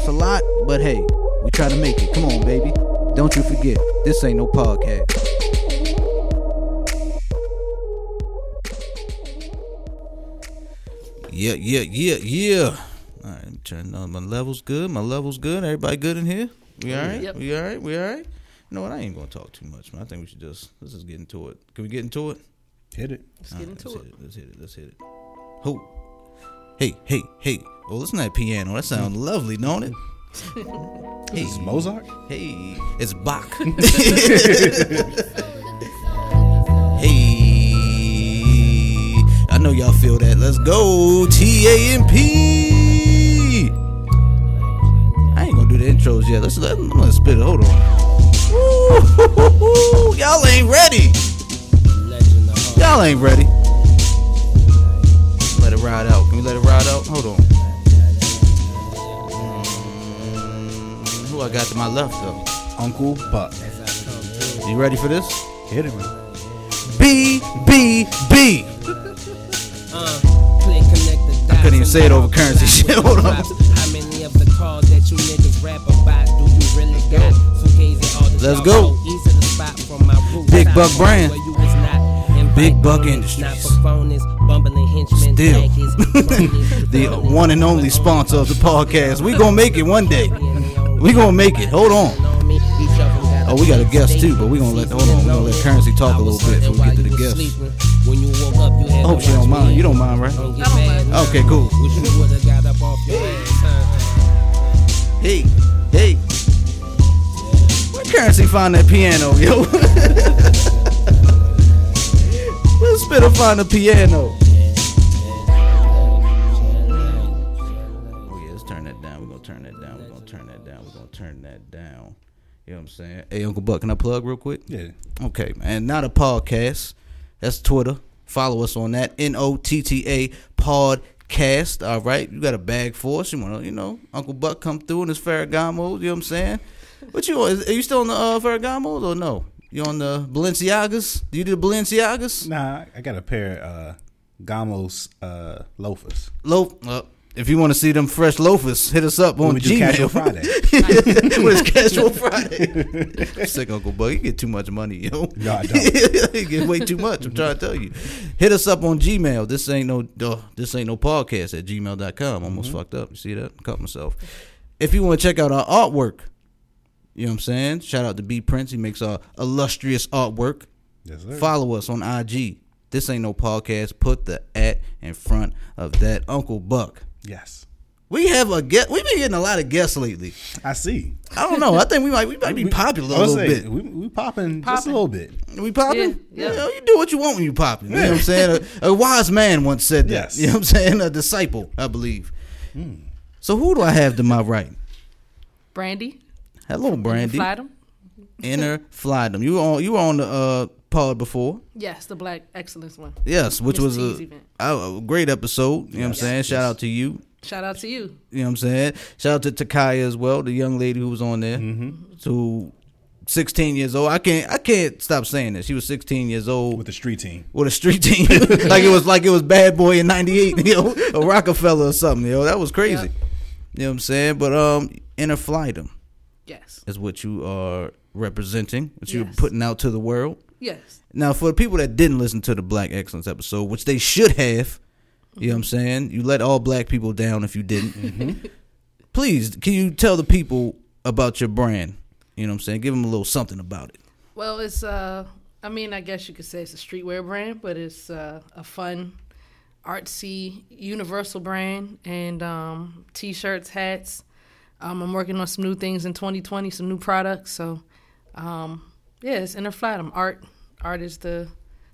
I know it's a lot, but hey, we try to make it. Come on, baby. Don't you forget, this ain't no podcast. Yeah, yeah, yeah, yeah. All right, I'm turning on my levels good. My levels good. Everybody good in here? We all right? Yep. We all right? We all right? You know what? I ain't gonna talk too much, man. I think we should just let's just get into it. Can we get into it? Hit it. Let's All get right, into let's it. Hit it. Let's hit it. Let's hit it. Who? Hey, hey, hey. Oh, listen to that piano. That sounds mm. lovely, don't it? hey, This is Mozart. Hey, it's Bach. hey, I know y'all feel that. Let's go. T A M P. I ain't gonna do the intros yet. Let's let I'm gonna spit it. Hold on. Woo, y'all ain't ready. Y'all ain't ready. Let it ride out. Can we let it ride out? Hold on. Mm, who I got to my left though? Uncle Buck. You ready for this? Hit it, man. B B B. I couldn't even say it over currency shit. Hold on. How many of the calls that you niggas rap about do you really got? Fugazi, all the Let's go. so Easy to spot from my roots. Big Top Buck brand. Big Buck Industries. Not for phonies, bumbling henchmen, Still. The one and only sponsor of the podcast. We gonna make it one day. We gonna make it. Hold on. Oh, we got a guest too, but we gonna let hold on. We gonna let Currency talk a little bit before we get to the guest. When you woke up, you had oh, I hope she don't mind. You don't mind, right? I don't mind. Okay, cool. Wish you would've got up off your ass, huh? Hey, hey. Where Currency find that piano, yo? Where Spitter find the piano? Oh yeah, let's turn that down. We're gonna turn that down. We're gonna turn that down. We're gonna turn that down. You know what I'm saying? Hey, Uncle Buck, can I plug real quick? Yeah. Okay, man. Not a podcast. That's Twitter. Follow us on that. N O T T A podcast. All right. You got a bag for us. You want to, you know, Uncle Buck come through in his Ferragamo. You know what I'm saying? What you on? Are you still on the uh, Ferragamos or no? You on the Balenciagas? Do you do the Balenciagas? Nah, I got a pair of uh, Gamos uh, loafers. Loaf. Uh, if you want to see them fresh loafers, hit us up on we Gmail. Casual Friday. when it's Casual Friday. Sick Uncle Buck. You get too much money, yo. No, I don't. you get way too much. I'm trying to tell you. Hit us up on Gmail. This ain't no uh, this ain't no podcast at gmail.com. Almost fucked up. You see that? Cut myself. If you want to check out our artwork, you know what I'm saying? Shout out to B Prince. He makes our illustrious artwork. Yes, sir. Follow us on IG. This ain't no podcast. Put the at in front of that Uncle Buck. Yes. We have a guest. We've been getting a lot of guests lately. I see. I don't know. I think we might we might be popular a I was little saying, bit. We, we popping just a little bit. We popping? Yeah, yeah. You, know, you do what you want when you popping. You know what I'm saying? A, a wise man once said that. Yes. You know what I'm saying? A disciple, I believe. Hmm. So who do I have to my right? Brandy. Hello, Brandy. Flight 'em? Inner Flydom. You were on you were on the uh, pod before. Yes, the Black Excellence one. Yes, which Miss was a, event. a, a great episode. You know what I'm saying? Shout out to you. Shout out to you. You know what I'm saying? Shout out to Takaya as well, the young lady who was on there. Mm-hmm. To 16 years old. I can't I can't stop saying this. She was 16 years old with the street team. with a street team. like it was like it was Bad Boy in '98, you know, or Roc-A-Fella or something. You know, that was crazy. Yep. You know what I'm saying? But um, Inner Flightum Yes. is what you are representing, what you're putting out to the world. Yes. Now, for the people that didn't listen to the Black Excellence episode, which they should have, you know what I'm saying? You let all black people down if you didn't. Please, can you tell the people about your brand? You know what I'm saying? Give them a little something about it. Well, it's uh I mean, I guess you could say it's a streetwear brand, but it's uh, a fun artsy universal brand and um t-shirts, hats. Um, I'm working on some new things in 2020, some new products. So, um, yeah, it's inner flat. I'm art. Art is the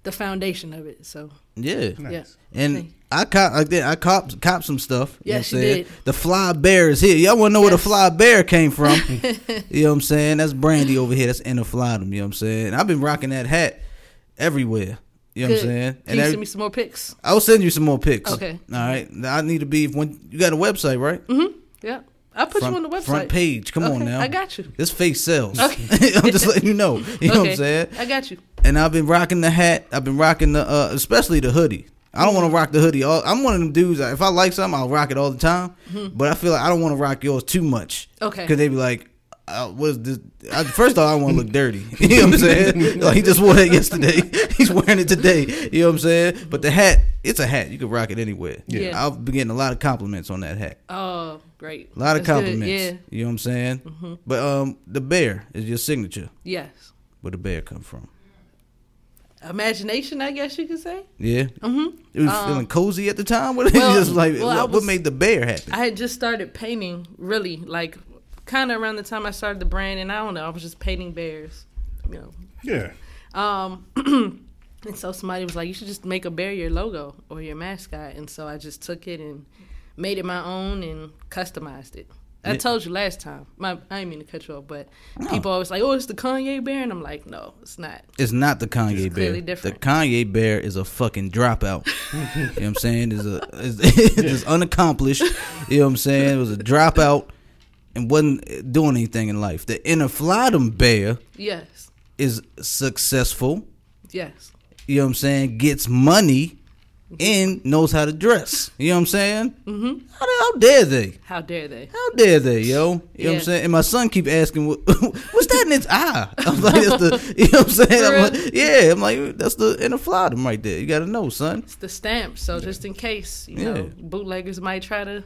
the foundation of it. So Yeah. yeah, And I cop like that. I cop cop some stuff. You know Yes, what I'm you saying? did. The fly bear is here. Y'all want to know where the fly bear came from? you know what I'm saying? That's Brandy over here. That's Inner Flytum. You know what I'm saying? I've been rocking that hat everywhere. You know what I'm saying? Can And you every- send me some more pics? I will send you some more pics. Okay. All right. I need to be when you got a website, right? Mm-hmm. Yeah, I'll put front, you on the website. Front page. Come on now. I got you. This face sells. Okay. I'm just letting you know. You know what I'm saying? I got you. and I've been rocking the hat. I've been rocking the, uh, especially the hoodie. I don't want to rock the hoodie. All, I'm one of them dudes. that If I like something, I'll rock it all the time. But I feel like I don't want to rock yours too much. Mm-hmm. Okay. Because they'd be like, uh, "What is this?" I, first off, I want to look dirty. You know what I'm saying? like he just wore that yesterday. He's wearing it today. You know what I'm saying? But the hat, it's a hat. You can rock it anywhere. Yeah. I've been getting a lot of compliments on that hat. Oh, great. A lot of That's good, compliments. Yeah. Mm-hmm. You know what I'm saying? But um, the bear is your signature. Yes. Where the bear come from? Imagination, I guess you could say. Yeah. Mm-hmm. It was feeling cozy at the time. What well, just like well, I what, what made the bear happen? I had just started painting, really, like kind of around the time I started the brand, and I don't know, I was just painting bears, you know. Yeah. Um, and so somebody was like, "You should just make a bear your logo or your mascot," and so I just took it and made it my own and customized it. I Yeah. told you last time. My, I didn't mean to cut you off, but people always like, "Oh, it's the Kanye bear," and I'm like, "No, it's not." it's not the Kanye bear. different. The Kanye bear is a fucking dropout. you know what I'm saying? Is a is, is unaccomplished. You know what I'm saying? It was a dropout and wasn't doing anything in life. The inner Flatum bear Yes, is successful. yes, You know what I'm saying? Gets money and knows how to dress. You know what I'm saying? Mm-hmm. How, how dare they? how dare they? How dare they, yo? You know what I'm saying? And my son keep asking, what, "What's that in its eye?" I'm like, "That's the," you know what I'm saying? I'm like, yeah, I'm like, "That's the inner flatum right there." You got to know, son. It's the stamp, so just in case, you Yeah. know, bootleggers might try to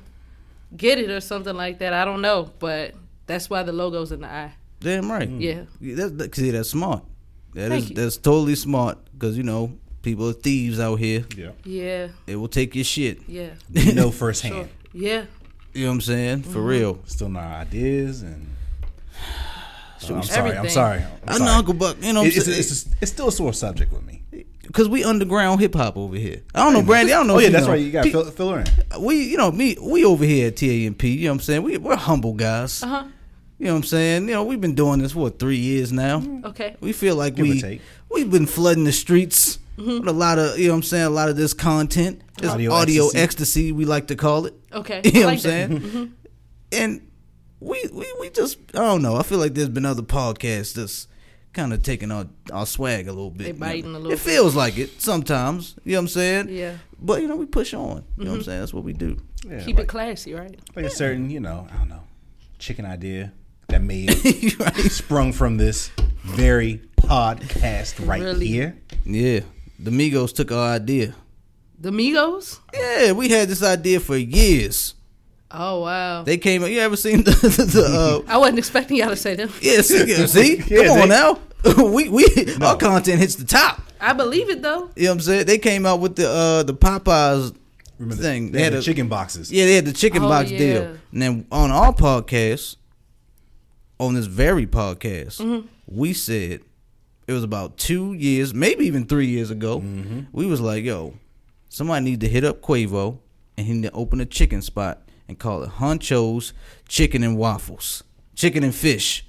get it or something like that. I don't know, but that's why the logo's in the eye. Damn right. Yeah. That's, that, see, that's smart. That Thank is you. that's totally smart because you know people are thieves out here. Yeah. Yeah, They will take your shit. yeah, You know firsthand. sure. Yeah, You know what I'm saying? For Mm-hmm. real. Still our ideas and. So I'm sorry. I'm sorry. I'm I know sorry. Uncle Buck. You know what I'm it's, saying? it's, it's still a sore subject with me. Because we underground hip hop over here. I don't know, Brandy. I don't know. Oh yeah, that's know. right. You got Pe- fill, fill her in. we you know me we over here at TAMP, you know what I'm saying? We we're humble guys. uh huh. You know what I'm saying? You know, we've been doing this for what, 3 years now. Mm-hmm. Okay, We feel like Give we take. we've been flooding the streets mm-hmm. with a lot of, you know what I'm saying, a lot of this content. This audio, Audio ecstasy. ecstasy. we like to call it. okay. You know I what I'm like that. saying? Mm-hmm. And we, we we just I don't know. I feel like there's been other podcasts that's kind of taking our, our swag a little bit. They you know? biting a little It bit. feels like it sometimes. You know what I'm saying? Yeah. But you know, we push on. You know what I'm mm-hmm. saying? That's what we do. Yeah, Keep like, it classy, right? like a certain, you know, I don't know, chicken idea that made right. sprung from this very podcast right Really? here. Yeah. The Migos took our idea. The Migos. Yeah, we had this idea for years. Oh wow. They came. Out you ever seen the, the uh, I wasn't expecting y'all to say them. yeah? See, yeah, see? Yeah, come on now. we we our content hits the top. I believe it though. You know what I'm saying? They came out with the uh the Popeyes Remember the- thing. They, had the a- chicken boxes. Yeah, they had the chicken Oh, box yeah. deal. And then on our podcast, on this very podcast, Mm-hmm. we said it was about two years, maybe even three years ago. Mm-hmm. We was like, yo, somebody need to hit up Quavo and he need to open a chicken spot and call it Huncho's Chicken and Waffles, Chicken and Fish.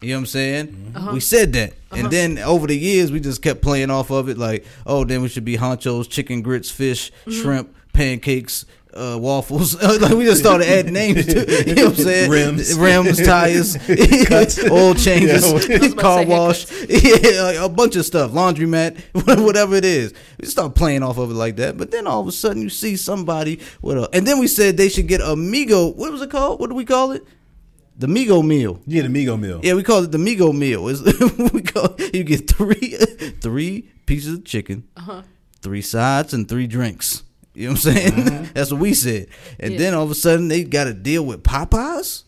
You know what I'm saying? Uh-huh. We said that. And then over the years, we just kept playing off of it like, oh, then we should be Huncho's Chicken Grits, Fish, Mm-hmm. Shrimp, Pancakes, uh, Waffles. like we just started adding names to You know what I'm saying? Rims. Rims, tires, oil changes, Yeah, I was about to car wash. Yeah, like a bunch of stuff. Laundromat, whatever it is. We start playing off of it like that. But then all of a sudden, you see somebody with a. And then we said they should get a Migo. What was it called? What do we call it? The Migo meal. Yeah, the Migo meal. Yeah, we call it the Migo meal. It's, we call you get three three pieces of chicken, Uh-huh. three sides, and three drinks. You know what I'm saying? That's what we said. And Yeah. then all of a sudden they got to deal with Popeyes,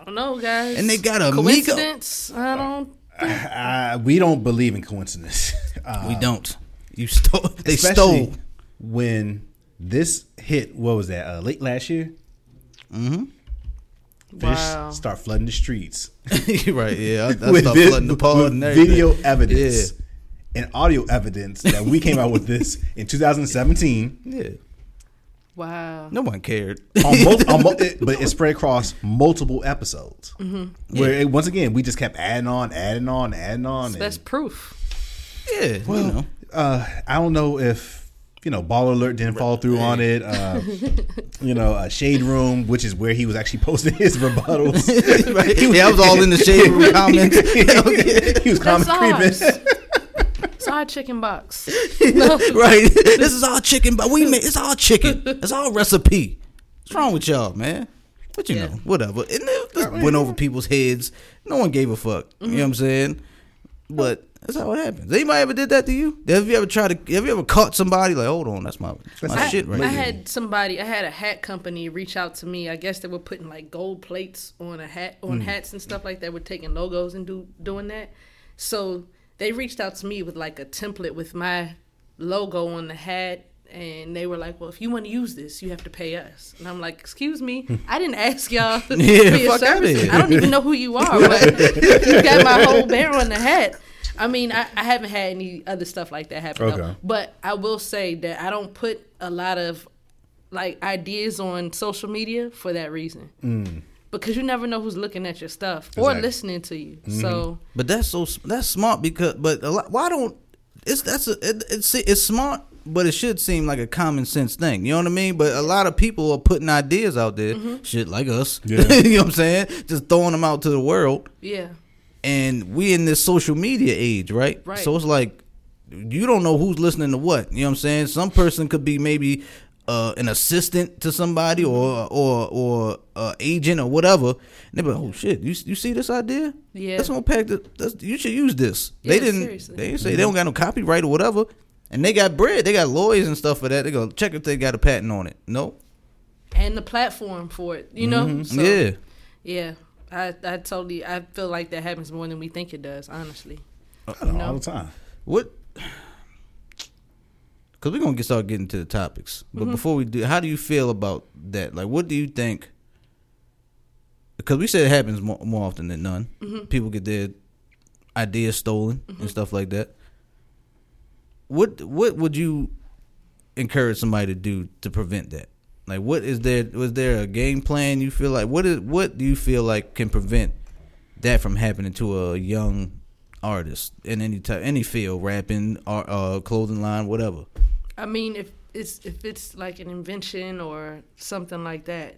I don't know, guys. and they got a Migo. coincidence. I don't. Uh, we don't believe in coincidence. Uh, We don't. You stole. They stole. when this hit. What was that? Uh, late last year. Mm-hmm. Fish Wow. start flooding the streets right. Yeah. I, I with started vi- flooding the pod with video evidence. And audio evidence that we came out with this in 2017. Yeah. Wow. No one cared. on mul- on mul- it- but it spread across multiple episodes. Where it, once again we just kept adding on, adding on, adding on. So that's proof. Yeah. you know. uh, I don't know if you know Baller Alert didn't follow through on it. Uh, you know, uh, Shade Room, which is where he was actually posting his rebuttals. right. Yeah, I was all in the shade room comments. He was comment That's creeping. Ours. it's our chicken box. right. This is our chicken, but we make it's our chicken. It's our recipe. What's wrong with y'all, man? But you Yeah. know, whatever. And it just went over people's heads. No one gave a fuck. You know what I'm saying? But that's how it happens. Anybody ever did that to you? Have you ever tried to? Have you ever caught somebody like, hold on, that's my, that's my I, shit right I there. had somebody, I had a hat company reach out to me. I guess they were putting like gold plates on a hat, Mm. on hats and stuff like that. We're taking logos and do doing that. So they reached out to me with like a template with my logo on the hat. And they were like, "Well, if you want to use this, you have to pay us." And I'm like, "Excuse me, I didn't ask y'all for Yeah, fuck outta services. I don't even know who you are, but you got my whole bear on the hat." I mean, I, I haven't had any other stuff like that happen. though. Okay. But I will say that I don't put a lot of like ideas on social media for that reason. Mm. Because you never know who's looking at your stuff or Exactly. listening to you. Mm-hmm. So But that's so that's smart because but a lot, why don't it's that's a it, it's it's smart but it should seem like a common sense thing. You know what I mean? But a lot of people are putting ideas out there, mm-hmm. shit like us. Yeah. you know what I'm saying? Just throwing them out to the world. yeah, And we in this social media age, right? Right. So it's like you don't know who's listening to what. You know what I'm saying? Some person could be maybe uh, an assistant to somebody or or or uh, agent or whatever. And they be like, "Oh shit, you you see this idea? Yeah. that's gonna pack the. That's, you should use this." they didn't. seriously. They didn't say they don't got no copyright or whatever. And they got bread. They got lawyers and stuff for that. They go check if they got a patent on it. No. and the platform for it, you know. So, yeah. yeah. I I totally I feel like that happens more than we think it does. Honestly, all know? the time. What? Because we're gonna get start getting to the topics, but Mm-hmm. before we do, how do you feel about that? Like, what do you think? Because we said it happens more, more often than none. Mm-hmm. People get their ideas stolen and stuff like that. What What would you encourage somebody to do to prevent that? Like, what is there? Was there a game plan you feel like? What is What do you feel like can prevent that from happening to a young artist in any type, any field, rapping, or uh, clothing line, whatever? I mean, if it's if it's like an invention or something like that,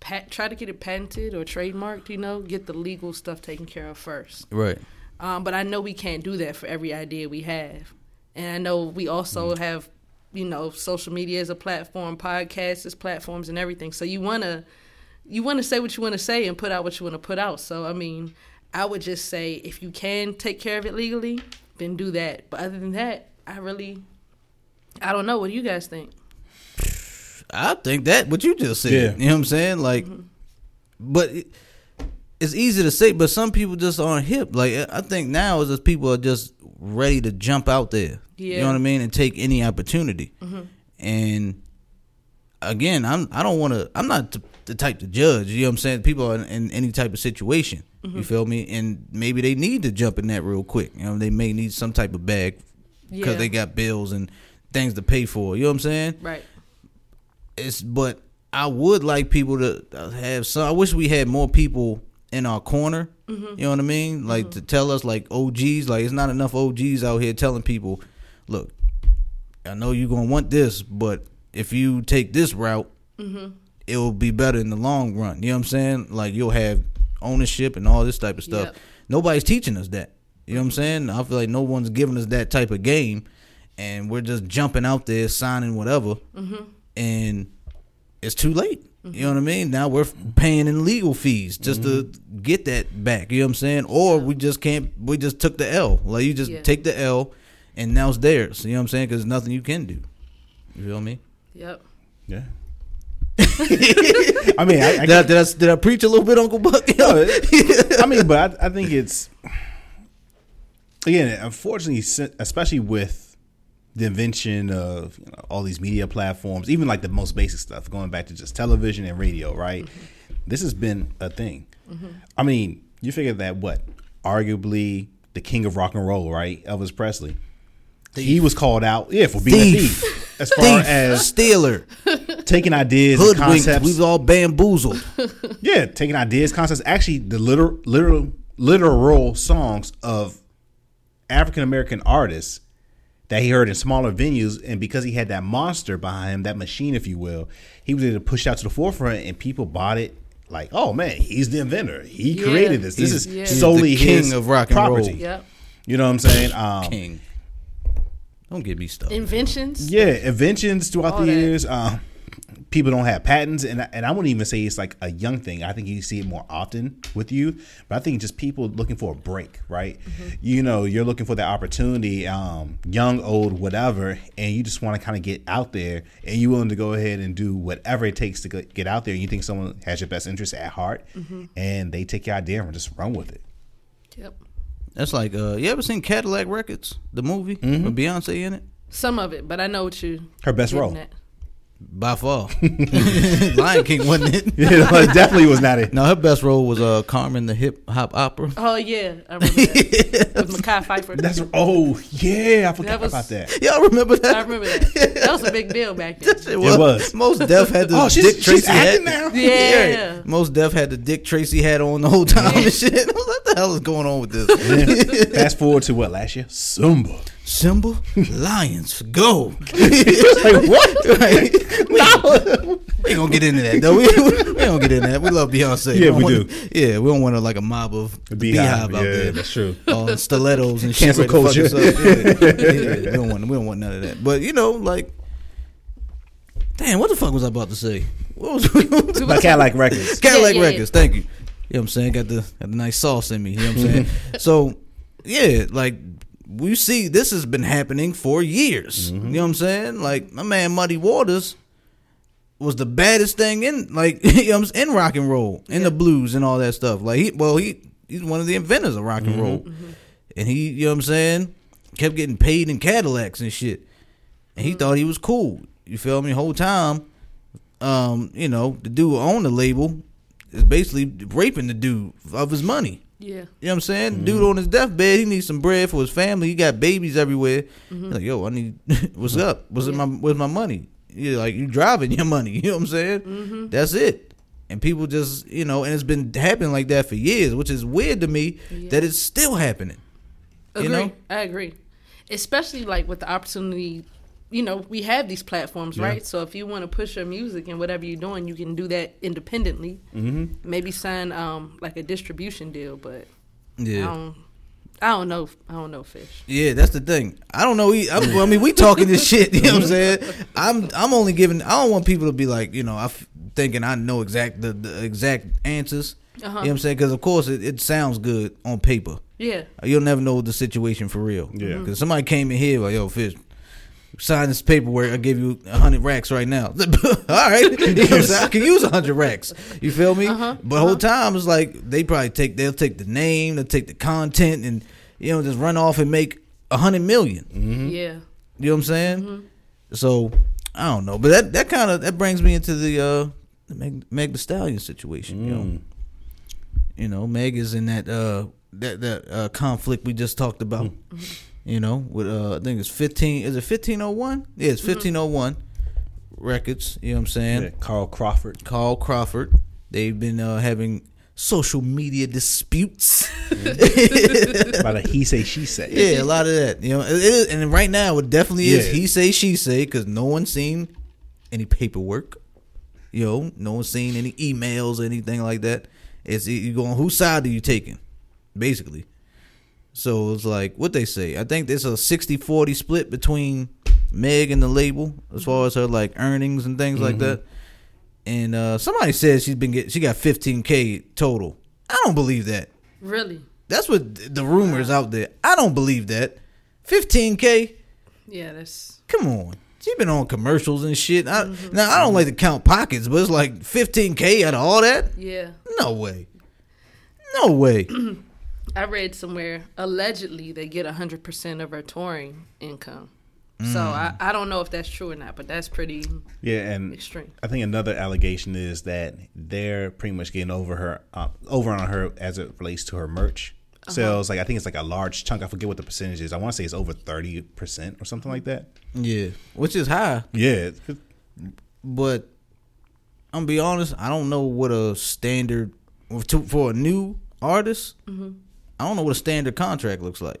pat, try to get it patented or trademarked. You know, get the legal stuff taken care of first. Right. Um, but I know we can't do that for every idea we have, and I know we also have, you know, social media as a platform, podcasts as platforms, and everything. So you wanna, you wanna say what you wanna say and put out what you wanna put out. So I mean, I would just say if you can take care of it legally, then do that. But other than that, I really, I don't know. What do you guys think? I think that what you just said. Yeah. You know what I'm saying? Like, mm-hmm. but it, it's easy to say, but some people just aren't hip. Like, I think now is just people are just ready to jump out there. Yeah. You know what I mean, and take any opportunity. Mm-hmm. And again, I'm I don't want to. I'm not the, the type to judge. You know what I'm saying? People are in, in any type of situation. You mm-hmm. feel me? And maybe they need to jump in that real quick. You know, they may need some type of bag because Yeah. they got bills and things to pay for. You know what I'm saying? Right. it's but I would like people to uh, have some. I wish we had more people in our corner. Mm-hmm. You know what I mean? Like mm-hmm. to tell us like OGs. Like it's not enough OGs out here telling people, look, I know you're gonna want this, but if you take this route, mm-hmm. it will be better in the long run. You know what I'm saying? Like you'll have ownership and all this type of stuff. Yep. Nobody's teaching us that. You know what I'm saying? I feel like no one's giving us that type of game, and we're just jumping out there signing whatever, mm-hmm. and it's too late. You know what I mean? Now we're paying in legal fees just to mm-hmm. get that back. You know what I'm saying? Or we just can't. We just took the L. Like you just Yeah. take the L, and now it's theirs. You know what I'm saying? Because nothing you can do. You feel me? Yep. Yeah. I mean, I, I Did I, did I did I preach a little bit, Uncle Buck? No, it- I mean, but I, I think it's again, unfortunately, especially with the invention of you know, all these media platforms, even like the most basic stuff, going back to just television and radio, right? Mm-hmm. This has been a thing. Mm-hmm. I mean, you figure that what, arguably the king of rock and roll, right, Elvis Presley, he was called out, yeah, for being Thief. a thief. As far Thief, as stealer, taking ideas and hoodwinked. concepts, We've all bamboozled. yeah, taking ideas, concepts. Actually, the literal, literal, literal songs of African American artists that he heard in smaller venues, and because he had that monster behind him, that machine, if you will, he was able to push out to the forefront, and people bought it. Like, oh man, he's the inventor. He Yeah. created this. This He's- is yeah. solely He's the king his of rock and roll. Yep. You know what I'm saying? Um, King. Don't get me stuck. Inventions. Yeah, inventions throughout All the that. years. Um, people don't have patents, and I- and I wouldn't even say it's like a young thing. I think you see it more often with youth, but I think just people looking for a break, right? Mm-hmm. You know, you're looking for that opportunity, um, young, old, whatever, and you just want to kind of get out there, and you're willing to go ahead and do whatever it takes to get out there. And you think someone has your best interest at heart, Mm-hmm. and they take your idea and just run with it. Yep. That's like, uh, you ever seen Cadillac Records, the movie with Beyonce in it? Some of it, but I know what you. Her best role. at. By far, Lion King wasn't it? Yeah, it definitely was not it. No, her best role was uh, Carmen the Hip Hop Opera. Oh yeah, I remember that. With Mekhi Phifer. That's oh yeah, I forgot That was- about that. Y'all remember that? I remember that. That was a big deal back then. It was. Mos Def had the Oh, she's- Dick she's Tracy acting hat. now? Yeah. Mos Def had the Dick Tracy hat on the whole time and shit. I was like, what the hell is going on with this? Then fast forward to what last year? Simba. Symbol, Lions, go. Like what? Right? We, we ain't gonna get into that though. We, we ain't gonna get into that. We love Beyonce. Yeah, don't we want- do. Yeah, we don't want to like a mob of beehive, out yeah, there. that's true. all stilettos and shit. Cancel ready to fuck us culture. up. Yeah. Yeah, we don't want we don't want none of that. But you know, like, damn, what the fuck was I about to say? What was, what was Like Cadillac Records. Cadillac Yeah, yeah, Records? Thank you. You know what I'm saying? Got the got the nice sauce in me. You know what I'm saying? so yeah, like we see this has been happening for years. You mm-hmm. know what I'm saying? Like my man Muddy Waters was the baddest thing in like you know I'm saying, in rock and roll, in the blues and all that stuff. Like he well he he's one of the inventors of rock and mm-hmm. roll. Mm-hmm. And he, you know what I'm saying, kept getting paid in Cadillacs and shit. And he thought he was cool. You feel me? Whole time, um, you know, the dude who owned the label is basically raping the dude of his money. Yeah. You know what I'm saying? Dude on his deathbed, he needs some bread for his family. He got babies everywhere. He's like, yo, I need what's up? What's in my where's my money? You like you driving your money. You know what I'm saying? Mm-hmm. That's it. And people just you know, and it's been happening like that for years, which is weird to me Yeah. that it's still happening. Agree. You know? I agree. Especially like with the opportunity, you know, we have these platforms, right? So if you want to push your music and whatever you're doing, you can do that independently. Mm-hmm. Maybe sign um like a distribution deal, but I Yeah. don't. I don't know. I don't know fish. Yeah, that's the thing. I don't know. I, well, I mean, we talking this shit. You know what I'm saying? I'm I'm only giving. I don't want people to be like, you know, I f- thinking I know exact the, the exact answers. Uh-huh. You know what I'm saying? Because of course it, it sounds good on paper. Yeah. You'll never know the situation for real. Yeah. Because somebody came in here like, yo, fish. Sign this paperwork. I'll give you a hundred racks right now. All right, you know what I'm saying? I can use a hundred racks. You feel me? Uh-huh. But whole time it's like they probably take they'll take the name, they'll take the content, and you know just run off and make a hundred million. Mm-hmm. Yeah. You know what I'm saying? So I don't know, but that that kind of that brings me into the uh the Meg, Meg the Stallion situation. You know, you know, Meg is in that uh that that uh, conflict we just talked about. You know, with uh I think it's fifteen. Is it fifteen oh one? Yeah, it's fifteen oh one records. You know what I'm saying? Yeah, Carl Crawford. Carl Crawford. They've been uh, having social media disputes. About a he say she say. Yeah, a lot of that. You know, it is, and right now it definitely is Yeah. he say she say because no one's seen any paperwork. You know, no one's seen any emails or anything like that. It's you going whose side are you taking, basically. So it's like what they say. I think there's a 60-40 split between Meg and the label as far as her like earnings and things like that. And uh somebody says she's been get she got 15k total. I don't believe that. Really. That's what the rumors out there. I don't believe that. 15k. Yeah. That's. Come on. She been on commercials and shit. I, Now I don't like to count pockets, but it's like 15k out of all that. Yeah. No way. No way. I read somewhere allegedly they get hundred percent of her touring income. So mm. I, I don't know if that's true or not, but that's pretty Yeah, and extreme. I think another allegation is that they're pretty much getting over her, uh, over on her as it relates to her merch. Uh-huh. sales. Like I think it's like a large chunk. I forget what the percentage is. I want to say it's over thirty percent or something like that. Yeah, which is high, Yeah, but I'm gonna be honest. I don't know what a standard to- for a new artist. Mm-hmm. I don't know what a standard contract looks like.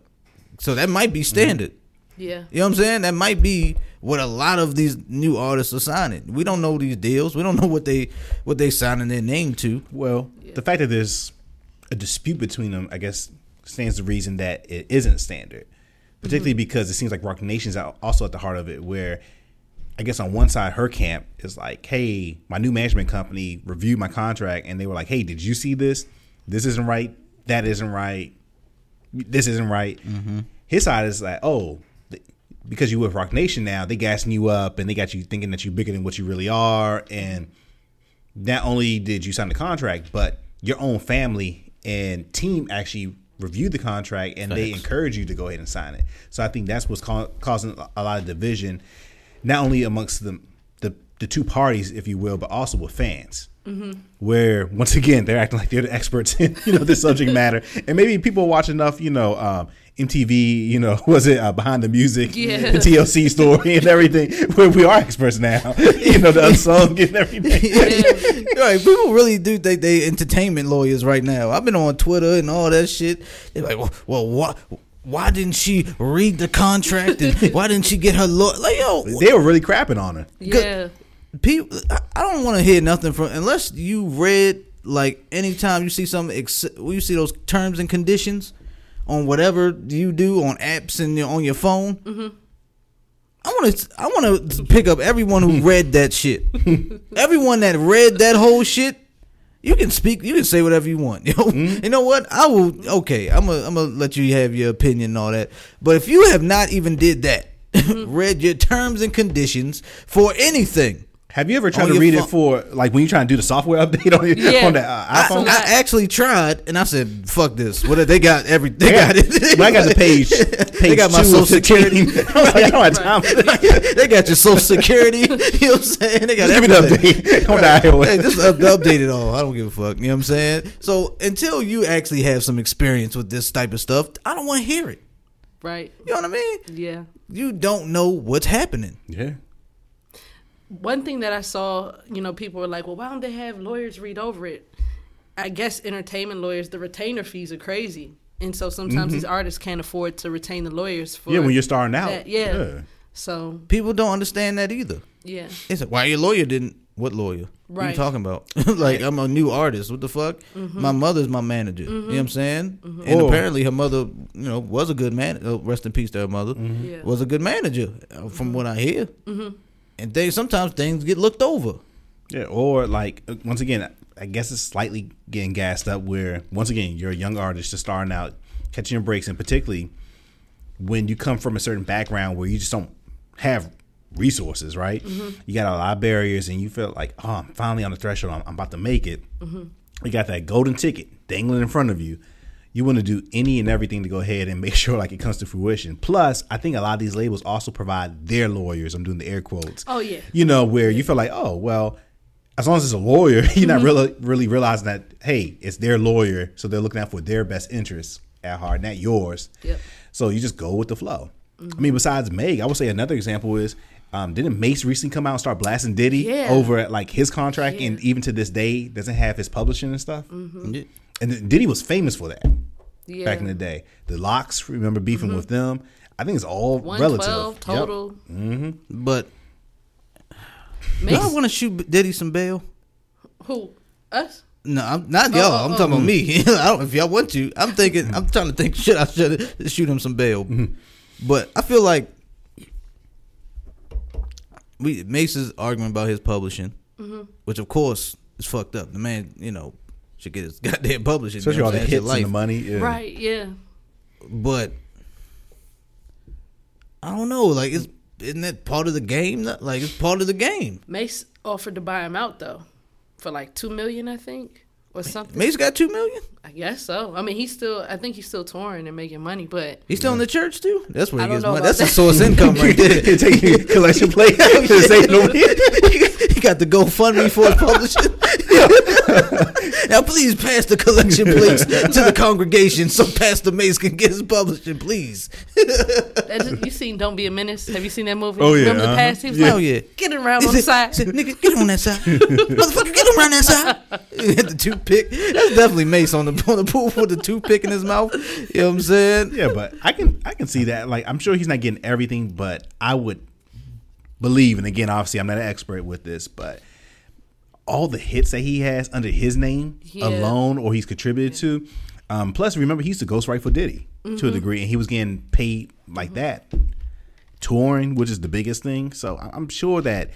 So that might be mm-hmm. standard. Yeah. You know what I'm saying? That might be what a lot of these new artists are signing. We don't know these deals. We don't know what they what they signing their name to. Well, the fact that there's a dispute between them, I guess, stands the reason that it isn't standard. Particularly mm-hmm. because it seems like Roc Nation's out- also at the heart of it, where I guess on one side, her camp is like, hey, my new management company reviewed my contract and they were like, hey, did you see this? This isn't right. That isn't right. This isn't right. Mm-hmm. His side is like, oh, because you with Roc Nation now, they gassing you up and they got you thinking that you're bigger than what you really are. And not only did you sign the contract, but your own family and team actually reviewed the contract and they encourage you to go ahead and sign it. So I think that's what's ca- causing a lot of division, not only amongst the the, the two parties, if you will, but also with fans. Where once again they're acting like they're the experts in you know this subject matter, and maybe people watch enough you know um, MTV, you know, was it uh, behind the music, Yeah. the TLC story and everything, where we are experts now, you know, the unsung and everything. right, people really do think they entertainment lawyers right now. I've been on Twitter and all that shit. They're like, well, well what? Why didn't she read the contract and why didn't she get her lawyer? Like, yo, They were really crapping on her. Yeah. People I- I don't want to hear nothing from unless you read like anytime you see some ex- you see those terms and conditions on whatever you do on apps and on your phone. Mm-hmm. I want to I want to pick up everyone who read that shit. everyone that read that whole shit. You can speak. You can say whatever you want. Yo, mm-hmm. you know what? I will. Okay, I'm gonna I'm gonna let you have your opinion and all that. But if you have not even did that, mm-hmm. read your terms and conditions for anything, Have you ever tried to read phone. it for like when you trying to do the software update on, your, Yeah. on the uh, iPhone? I actually tried, and I said, "Fuck this! What if they got? Every they Yeah. got it. When I got the page, page got my social of 15, security. I like, I don't have time they got your social security. You know what I'm saying? They got Give me the everything. update on the iOS. Hey, just up, update it all. I don't give a fuck. You know what I'm saying? So until you actually have some experience with this type of stuff, I don't want to hear it. Right. You know what I mean? Yeah. You don't know what's happening. yeah. One thing that I saw, you know, people were like, well, why don't they have lawyers read over it? I guess entertainment lawyers, the retainer fees are crazy. And so sometimes these artists can't afford to retain the lawyers for Mm-hmm. Yeah, when you're starting out. that. Yeah. So, People don't understand that either. yeah. It's like, why your lawyer didn't? What lawyer? What are you Right. talking about? like I'm a new artist. What the fuck? My mother's my manager. You know what I'm saying? And Oh. apparently her mother, you know, was a good man. uh, Rest in peace to her mother. Yeah. Was a good manager, uh, from what I hear. And they sometimes things get looked over. Yeah, or like once again, I guess it's slightly getting gassed up. Where once again, you're a young artist just starting out, catching your breaks, and particularly when you come from a certain background where you just don't have resources, right? Mm-hmm. You got a lot of barriers, and you feel like, oh, I'm finally on the threshold. I'm, I'm about to make it. Mm-hmm. You got that golden ticket dangling in front of you. You want to do any and everything to go ahead and make sure like it comes to fruition. Plus, I think a lot of these labels also provide their lawyers. I'm doing the air quotes Oh, yeah. you know, where you feel like, oh, well, as long as it's a lawyer, you're not Mm-hmm. really really realizing that, hey, it's their lawyer, so they're looking out for their best interests at heart, not yours. Yep. So you just go with the flow. I mean, besides Meg, I would say another example is, um, didn't Mase recently come out and start blasting Diddy Yeah. over at like his contract, and Yeah. Mm-hmm. even to this day doesn't have his publishing and stuff. Yeah. And Diddy was famous for that Yeah. back in the day. The LOX, remember beefing mm-hmm. with them? I think it's all 112 relative. total. Mm-hmm. But Makes, y'all want to shoot Diddy some bail? who? Us? No, I'm not y'all. oh, I'm oh. talking about mm. me. I don't, if y'all want to, I'm thinking. I'm trying to think. Shit, I should shoot him some bail. Mm-hmm. But I feel like we Mase is arguing about his publishing, which of course is fucked up. The man, you know, should get his goddamn publishing. Especially you know all the hits It's and the money. Yeah. Right, yeah. But I don't know. Like, it's isn't that part of the game? Like, it's part of the game. Mase offered to buy him out, though, for like 2 million, I think, or something. Mase got two million. I guess so. I mean, he's still, I think he's still touring and making money, but He's still in the church too. That's where I he don't gets money. about That's a source income right there. You're taking collection plate. This ain't no- he got the GoFundMe for his publishing. Yo, now please pass the collection plates to the congregation so Pastor Mase can get his publishing, please. That you seen Don't Be a Menace? Have you seen that movie? Oh, yeah, Remember the uh-huh. past? He was Yeah. like, Oh, yeah. get it around He on the side. said, nigga, get him on that side. Motherfucker, get him around that side. Hit the toothpick. That's definitely Mase on the on the pool with the toothpick in his mouth. You know what I'm saying? Yeah, but I can I can see that. Like I'm sure he's not getting everything, but I would believe, and again, obviously I'm not an expert with this, but all the hits that he has under his name Yeah. alone or he's contributed to. Um, plus, remember he used to ghostwrite for Diddy to a mm-hmm. degree, and he was getting paid like mm-hmm. that, touring, which is the biggest thing. So I- I'm sure that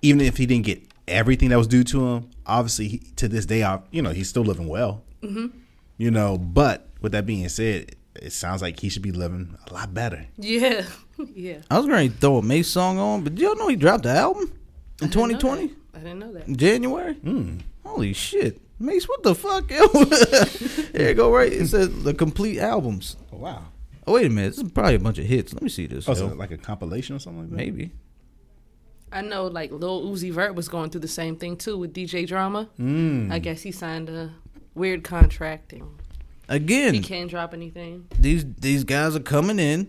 even if he didn't get everything that was due to him, obviously he, to this day, I, you know, he's still living well. Mm-hmm. You know, but with that being said, it sounds like he should be living a lot better. Yeah, yeah. I was going to throw a Mase song on, but y'all know he dropped the album in I didn't know 2020 that. I didn't know that. January. Hmm. Holy shit, Mase! What the fuck? yo? there you go. Right, it says the complete albums. Oh, wow. Oh wait a minute, this is probably a bunch of hits. Let me see this. Oh, so like a compilation or something like that? Maybe. I know, like Lil Uzi Vert was going through the same thing too with DJ Drama. Mm. I guess he signed a weird contract and Again, he can't drop anything. these these guys are coming in.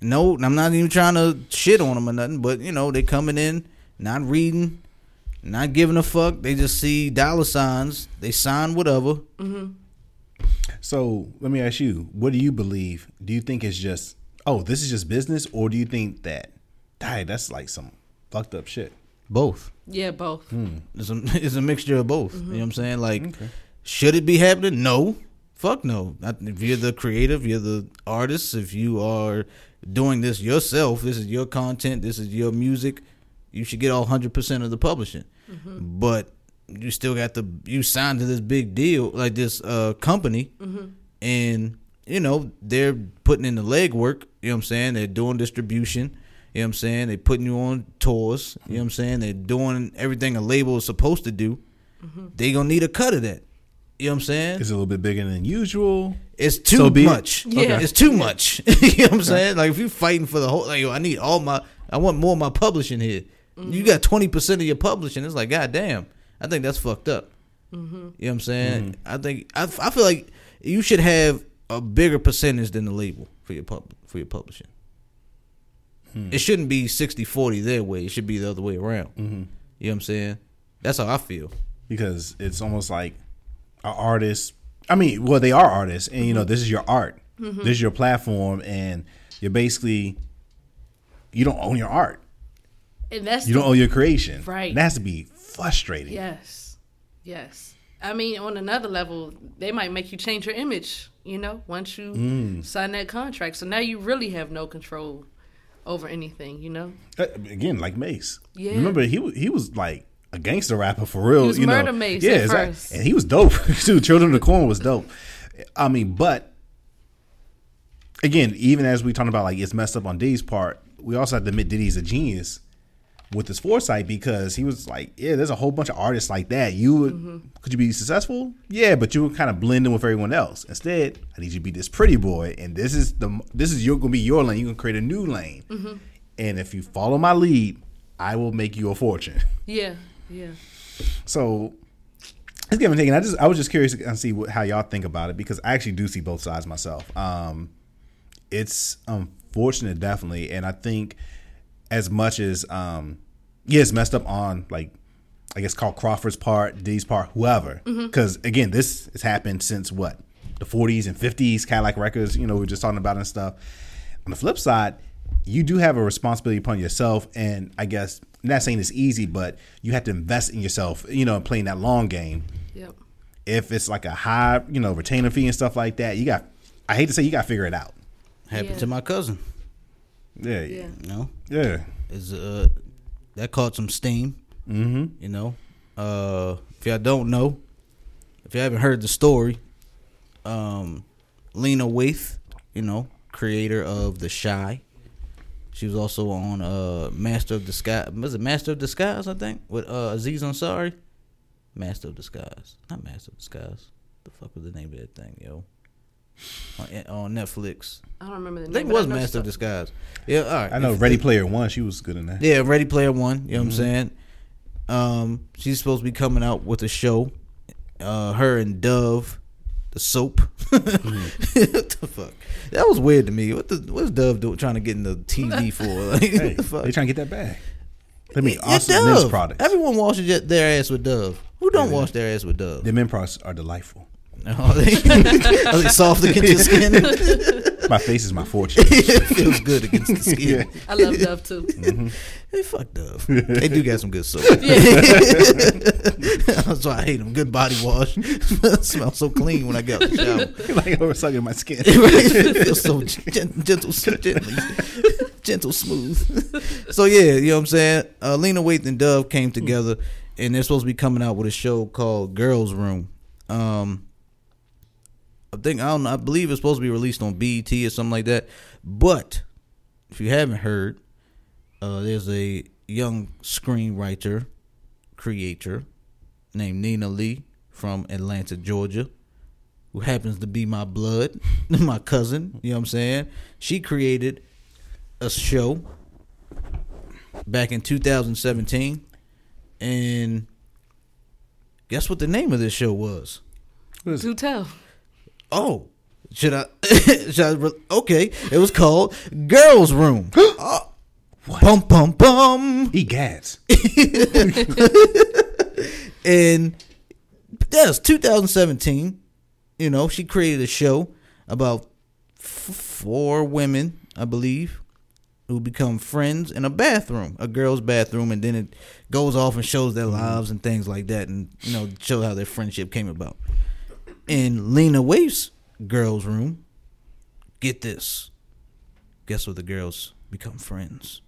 No, I'm not even trying to shit on them or nothing, but you know they're coming in, not reading, not giving a fuck. They just see dollar signs. They sign whatever. Mm-hmm. So let me ask you, what do you believe? Do you think it's just, oh, this is just business, or do you think that, hey, that's like some fucked up shit? Both. Yeah, both. Hmm. It's a it's a mixture of both. You know what I'm saying? Like, should it be happening? No. Fuck no. Not, if you're the creative, you're the artist. If you are doing this yourself, this is your content. This is your music. You should get all hundred percent of the publishing. Mm-hmm. But you still got the you signed to this big deal like this uh company, mm-hmm. and you know they're putting in the legwork. You know what I'm saying? They're doing distribution. You know what I'm saying? They're putting you on tours. You know what I'm saying? They're doing everything a label is supposed to do. Mm-hmm. They gonna need a cut of that. You know what I'm saying? It's a little bit bigger than usual? It's too So be it. Yeah. Okay. It's too much. you know what I'm saying? Like if you're fighting for the whole like yo, I need all my I want more of my publishing here. You got twenty percent of your publishing. It's like, god damn. I think that's fucked up. Mm-hmm. You know what I'm saying? Mm-hmm. I think I, I feel like you should have a bigger percentage than the label for your pub for your publishing. Hmm. It shouldn't be 60-40 their way. It should be the other way around. Mm-hmm. You know what I'm saying? That's how I feel. Because it's almost like an artist. I mean, well, they are artists, and you know, this is your art. This is your platform, and you're basically you don't own your art. And that's You don't own your creation. Right. That has to be frustrating. Yes. Yes. I mean, on another level, they might make you change your image, you know, once you Mm. sign that contract. So now you really have no control over anything, you know? Uh, Again, like Mase. Yeah. Remember, he was he was like a gangster rapper for real. He was you know? Murder Mase Yeah, at exactly. first. And he was dope too. Children of the Corn was dope. I mean, but again, even as we talking about like it's messed up on Diddy's part, we also have to admit Diddy's a genius with his foresight because he was like, yeah, there's a whole bunch of artists like that. You would Mm-hmm. could you be successful? Yeah, but you would kind of blend in with everyone else. Instead, I need you to be this pretty boy, and this is the this is your gonna be your lane. You can create a new lane, Mm-hmm. and if you follow my lead, I will make you a fortune. Yeah. Yeah. So it's give and take. And I just I was just curious to see what, how y'all think about it because I actually do see both sides myself. Um, it's unfortunate, definitely, and I think as much as um, yeah, it's messed up on like I guess Carl Crawford's part, D's part, whoever. Because again, this has happened since what the 40s and 50s, Cadillac Records. You know, we are just talking about and stuff. On the flip side, you do have a responsibility upon yourself, and I guess I'm not saying it's easy, but you have to invest in yourself. You know, playing that long game. Yep. If it's like a high, you know, retainer fee and stuff like that, you got. I hate to say, you got to figure it out. Happened Yeah. to my cousin. Yeah, Yeah. You know, yeah. is uh that caught some steam. Mm-hmm. You know, uh, if y'all don't know, if you haven't heard the story, um, Lena Waithe, you know, creator of The Chi. She was also on uh Master of Disguise. Was it Master of Disguise? I think with uh Aziz Ansari. Master of Disguise, not Master of Disguise. The fuck was the name of that thing, yo? On, on Netflix. I don't remember the I think it was know Master of. Disguise. Yeah, all right. I know If- Ready Player One. She was good in that. yeah, Ready Player One. You know what I'm saying? Um, she's supposed to be coming out with a show. Uh, her and Dove, the soap. what the fuck? That was weird to me. What the what's Dove doing trying to get in the TV for? Like, Hey, the fuck? they trying to get that bag. Let me Yeah, awesome Dove. men's products. Everyone washes their- their ass with Dove. Who don't Yeah. wash their ass with Dove? the men products are delightful. Are they, are they soft against your skin? My face is my fortune. it feels good against the skin. I love Dove too. Hey, fuck Dove. They do got some good soap. That's why I hate them. Good body wash. smells so clean when I get out the shower. like over sucking my skin. it feels so gen- gentle, gently, gentle, smooth. So yeah, you know what I'm saying. Uh, Lena Waithe and Dove came together, and they're supposed to be coming out with a show called Girls Room. Um, I think I don't. know, I believe it's supposed to be released on BET or something like that. But if you haven't heard, uh, there's a young screenwriter, creator named Nina Lee from Atlanta, Georgia who happens to be my blood, my cousin, you know what I'm saying? She created a show back in 2017 and guess what the name of this show was? Do tell. Oh, should I should I re- okay, it was called Girls Room. oh, bum bum bum. Eat gads. and that's 2017. You know, she created a show about f- four women, I believe, who become friends in a bathroom, a girl's bathroom, and then it goes off and shows their mm-hmm. lives and things like that, and you know, show how their friendship came about. In Lena Waithe's girls' room, get this. Guess what? The girls become friends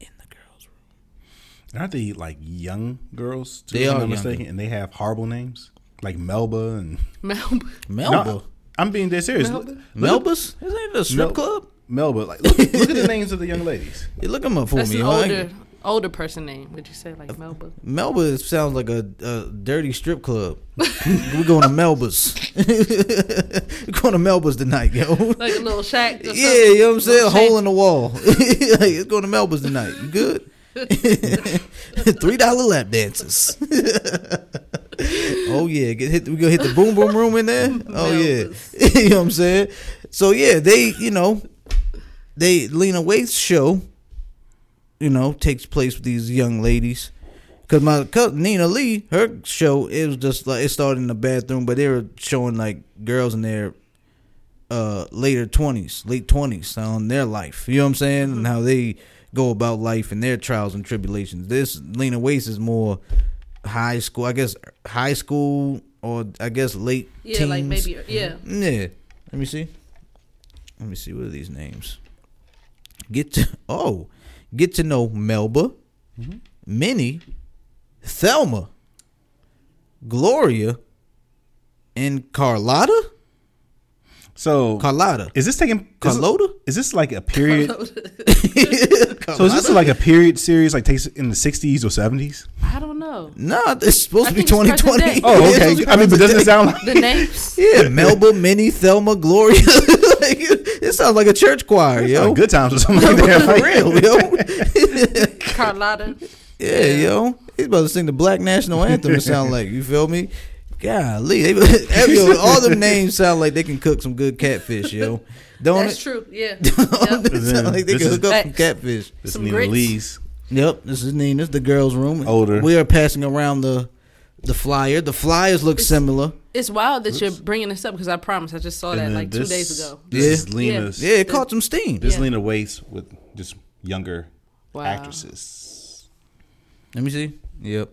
in the girls' room. Aren't they like young girls? Too, They if I'm are not mistaken, and they have horrible names like Melba and. Melba. Melba. No, I'm being dead serious. Melba? Look- look at- Melba's? Isn't it a strip Mel- club? Melba, like look, look at the names of the young ladies. You look them up for That's me. an all right? older older person name. Would you say like Melba? Melba sounds like a, a dirty strip club. We're going to Melba's. We're going to Melba's tonight, yo. Like a little shack. Or Yeah, you know what I'm saying? Hole in the wall. hey, it's going to Melba's tonight. You good? Three dollar lap dances. oh yeah, get hit. We gonna hit the boom boom room in there. Oh yeah, you know what I'm saying. So yeah, they you know, they Lena Waithe's show, you know, takes place with these young ladies. Cause my cousin Nina Lee, her show it was just like it started in the bathroom, but they were showing like girls in their uh later twenties, late twenties on their life. You know what I'm saying? And how they go about life and their trials and tribulations. This Lena Waithe is more high school, I guess high school or I guess late Yeah, teens. like maybe yeah. Yeah. Let me see. Let me see what are these names. Get to oh, get to know Melba, Minnie, Thelma, Gloria, and Carlotta. So Carlotta. is this taking Carlotta? Is this like a period? So is this like a period series like takes in the 60s or 70s? I don't know. Nah, it's supposed I to be 2020. Oh, okay. I mean, but doesn't it sound like The names. Yeah, Melba, Minnie, Thelma, Gloria. like, it sounds like a church choir, yo. good times or something like that? For real, yo. Carlotta. Yeah, yo. He's about to sing the black national anthem. It sound like you feel me? Golly, they, yo, all them names sound like they can cook some good catfish, yo. Don't That's it? true. Yeah. Yep. it sound like they This can is- hook up some catfish? This Some Nina grits. Lee's. Yep, this is Nina's, the girls' room. Older. We are passing around the the flyer. The flyers look similar. It's wild that you're bringing this up because I promise I just saw that And then like two this- days ago. This Yeah. is Lena's. Yeah, it caught some steam. This Yeah. Lena Waithe with just younger Wow. actresses. Let me see. Yep.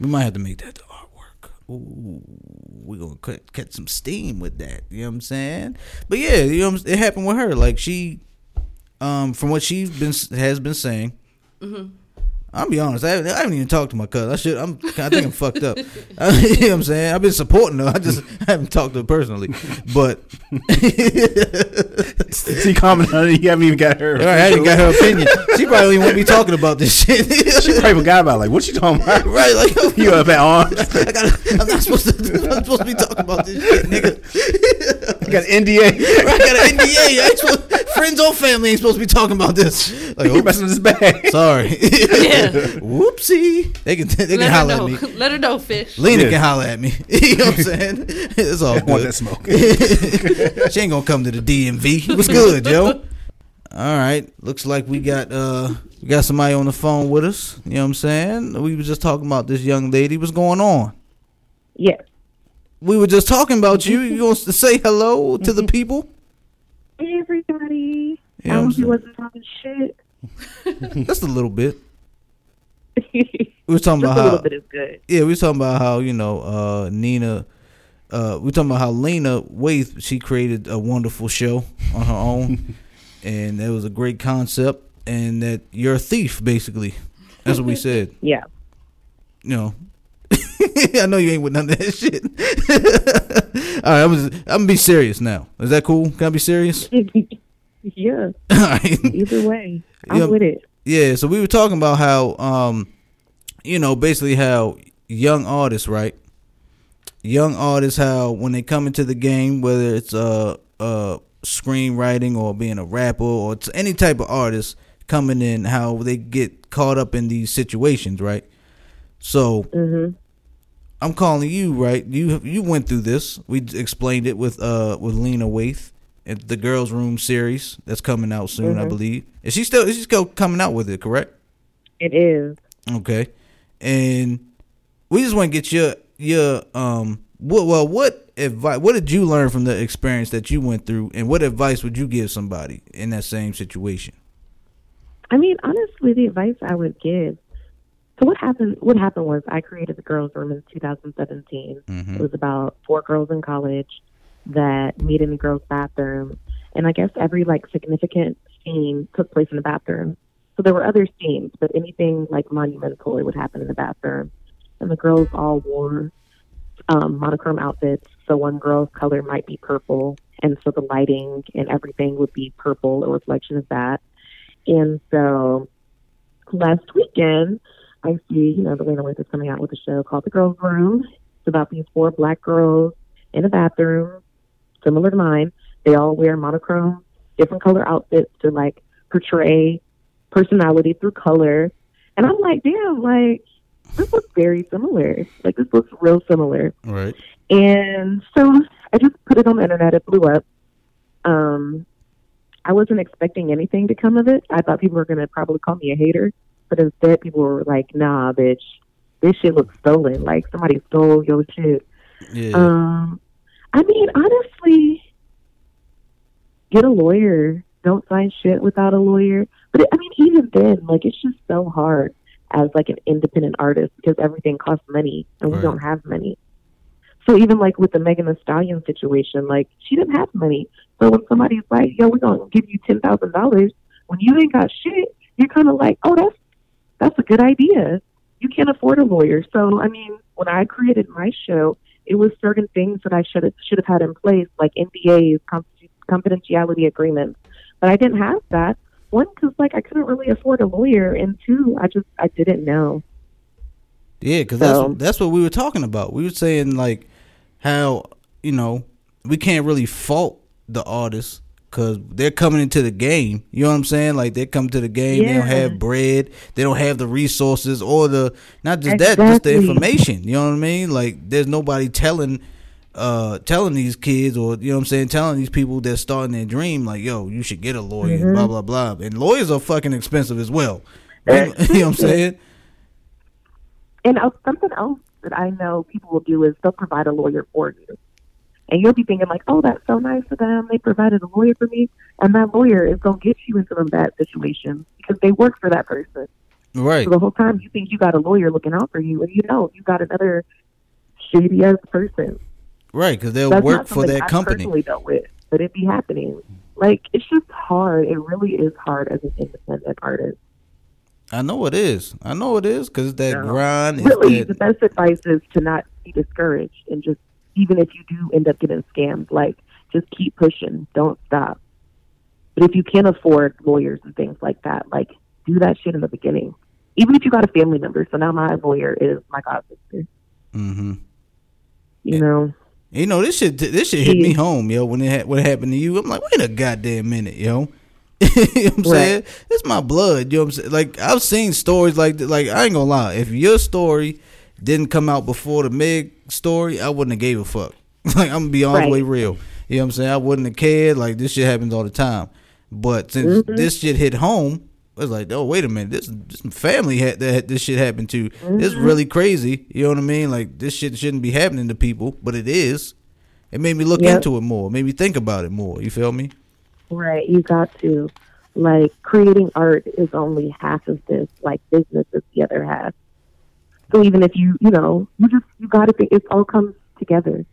We might have to make that the artwork. Ooh, we're gonna cut cut some steam with that. You know what I'm saying? But yeah, you know, what I'm- it happened with her. Like she, um, from what she's been has been saying. I'll be honest. I haven't, I haven't even talked to my cousin. I should. I'm. I think I'm fucked up. I, uh, you know what I'm saying? I've been supporting her. I just haven't talked to her personally. But See, comment on it. You haven't even got her. right, I didn't got her opinion. She probably want me talking about this shit. She probably forgot about like what you talking about. right? Like You up at arms? I got. I'm not supposed to. I'm supposed to be talking about this shit, nigga. I got NDA. I got an NDA. I ain't supposed, friends or family ain't supposed to be talking about this. Like, You're oops, messing this bag. sorry. Yeah. Whoopsie. They can they can Let her holler know. at me. Let her know, fish. Lena Yeah. can holler at me. you know what I'm saying? It's all I want that smoke. she ain't gonna come to the DMV. What's good, yo? All right. Looks like we got uh we got somebody on the phone with us. You know what I'm saying? We was just talking about this young lady. What's going on? Yes. We were just talking about you. You want to say hello to the people? Hey, everybody. Yeah, I hope you wasn't talking shit. Just a little bit. We was talking a about little how bit is good. yeah, we was talking about how you know uh Nina. Uh, we talking about how Lena Waithe she created a wonderful show on her own, and it was a great concept. And that you're a thief, basically. That's what we said. Yeah. You know, I know you ain't with none of that shit. All right, I'm just, I'm gonna be serious now. Is that cool? Can I be serious? yeah. All right. Either way, I'm Yeah. with it. Yeah, so we were talking about how um you know, basically how young artists, right? Young artists how when they come into the game, whether it's uh uh screenwriting or being a rapper or it's any type of artist coming in, how they get caught up in these situations, right? So hmm I'm calling you, right? You you went through this. We explained it with uh with Lena Waithe at the Girls Room series that's coming out soon, I Mhm. believe. Is she still is she still coming out with it, correct? It is. Okay. And we just want to get your your um what well what advice what did you learn from the experience that you went through and what advice would you give somebody in that same situation? I mean, honestly, the advice I would give. So what happened? What happened was I created the girls' room in 2017. Mhm. It was about four girls in college that meet in the girls' bathroom, and I guess every like significant scene took place in the bathroom. So there were other scenes, but anything like monumental, it would happen in the bathroom. And the girls all wore um, monochrome outfits. So one girl's color might be purple, and so the lighting and everything would be purple, a reflection of that. And so last weekend, I see, you know, the Lena Waithe is coming out with a show called The Girls Room. It's about these four black girls in a bathroom, similar to mine. They all wear monochrome, different color outfits to like portray personality through color. And I'm like, damn, like, this looks very similar. Like, this looks real similar. Right. And so I just put it on the internet. It blew up. Um, I wasn't expecting anything to come of it. I thought people were going to probably call me a hater, but instead people were like, "Nah, bitch, this shit looks stolen. Like somebody stole your shit." Yeah. Um, I mean, honestly, get a lawyer. Don't sign shit without a lawyer. But it, I mean, even then, like it's just so hard as like an independent artist because everything costs money and we don't have money. So even like with the Megan Thee Stallion situation, like she didn't have money. So when somebody's like, "Yo, we're gonna give you ten thousand dollars," when you ain't got shit, you're kind of like, "Oh, that's that's a good idea." You can't afford a lawyer. So I mean, when I created my show, it was certain things that I should have should have had in place, like NDAs, confidentiality agreements. But I didn't have that. One, because like I couldn't really afford a lawyer, and two, I just I didn't know. Yeah, because So- that's that's what we were talking about. We were saying like how you know we can't really fault the artists because they're coming into the game. You know what I'm saying? Like they come to the game, they don't have bread, they don't have the resources or the not just that, just the information. You know what I mean? Like there's nobody telling. Uh, telling these kids, or you know what I'm saying, telling these people that's starting their dream, like, yo, you should get a lawyer, Mm-hmm. blah blah blah, and lawyers are fucking expensive as well. you know what I'm saying? And uh, something else that I know people will do is they'll provide a lawyer for you. And you'll be thinking like, oh, that's so nice of them. They provided a lawyer for me. And that lawyer is going to get you into them bad situations because they work for that person. Right. So the whole time you think you got a lawyer looking out for you and you know you got another shady ass person. Right, because they'll That's work for that I've company. personally dealt with, but it be happening. Like it's just hard. It really is hard as an independent artist. I know it is. I know it is because that No. grind is Really, that. the best advice is to not be discouraged and just even if you do end up getting scammed, like just keep pushing. Don't stop. But if you can't afford lawyers and things like that, like do that shit in the beginning. Even if you got a family member. So now my lawyer is my god sister. hmm You know. You know this shit. This shit hit me home, yo. When it ha- what happened to you, I'm like, wait a goddamn minute, yo. you know what I'm Right. saying? It's my blood. You know what I'm saying? Like I've seen stories like that. Like I ain't gonna lie. If your story didn't come out before the Meg story, I wouldn't have gave a fuck. like I'm gonna be all the way real. You know what I'm saying? I wouldn't have cared. Like this shit happens all the time. But since Mm-hmm. this shit hit home, I was like, oh wait a minute, this this family had that this shit happened to. It's Mm-hmm. really crazy. You know what I mean? Like this shit shouldn't be happening to people, but it is. It made me look Yep. into it more. It made me think about it more. You feel me? Right. You got to. Like, creating art is only half of this. Like, business is the other half. So even if you, you know, you just, you got to think it all comes together.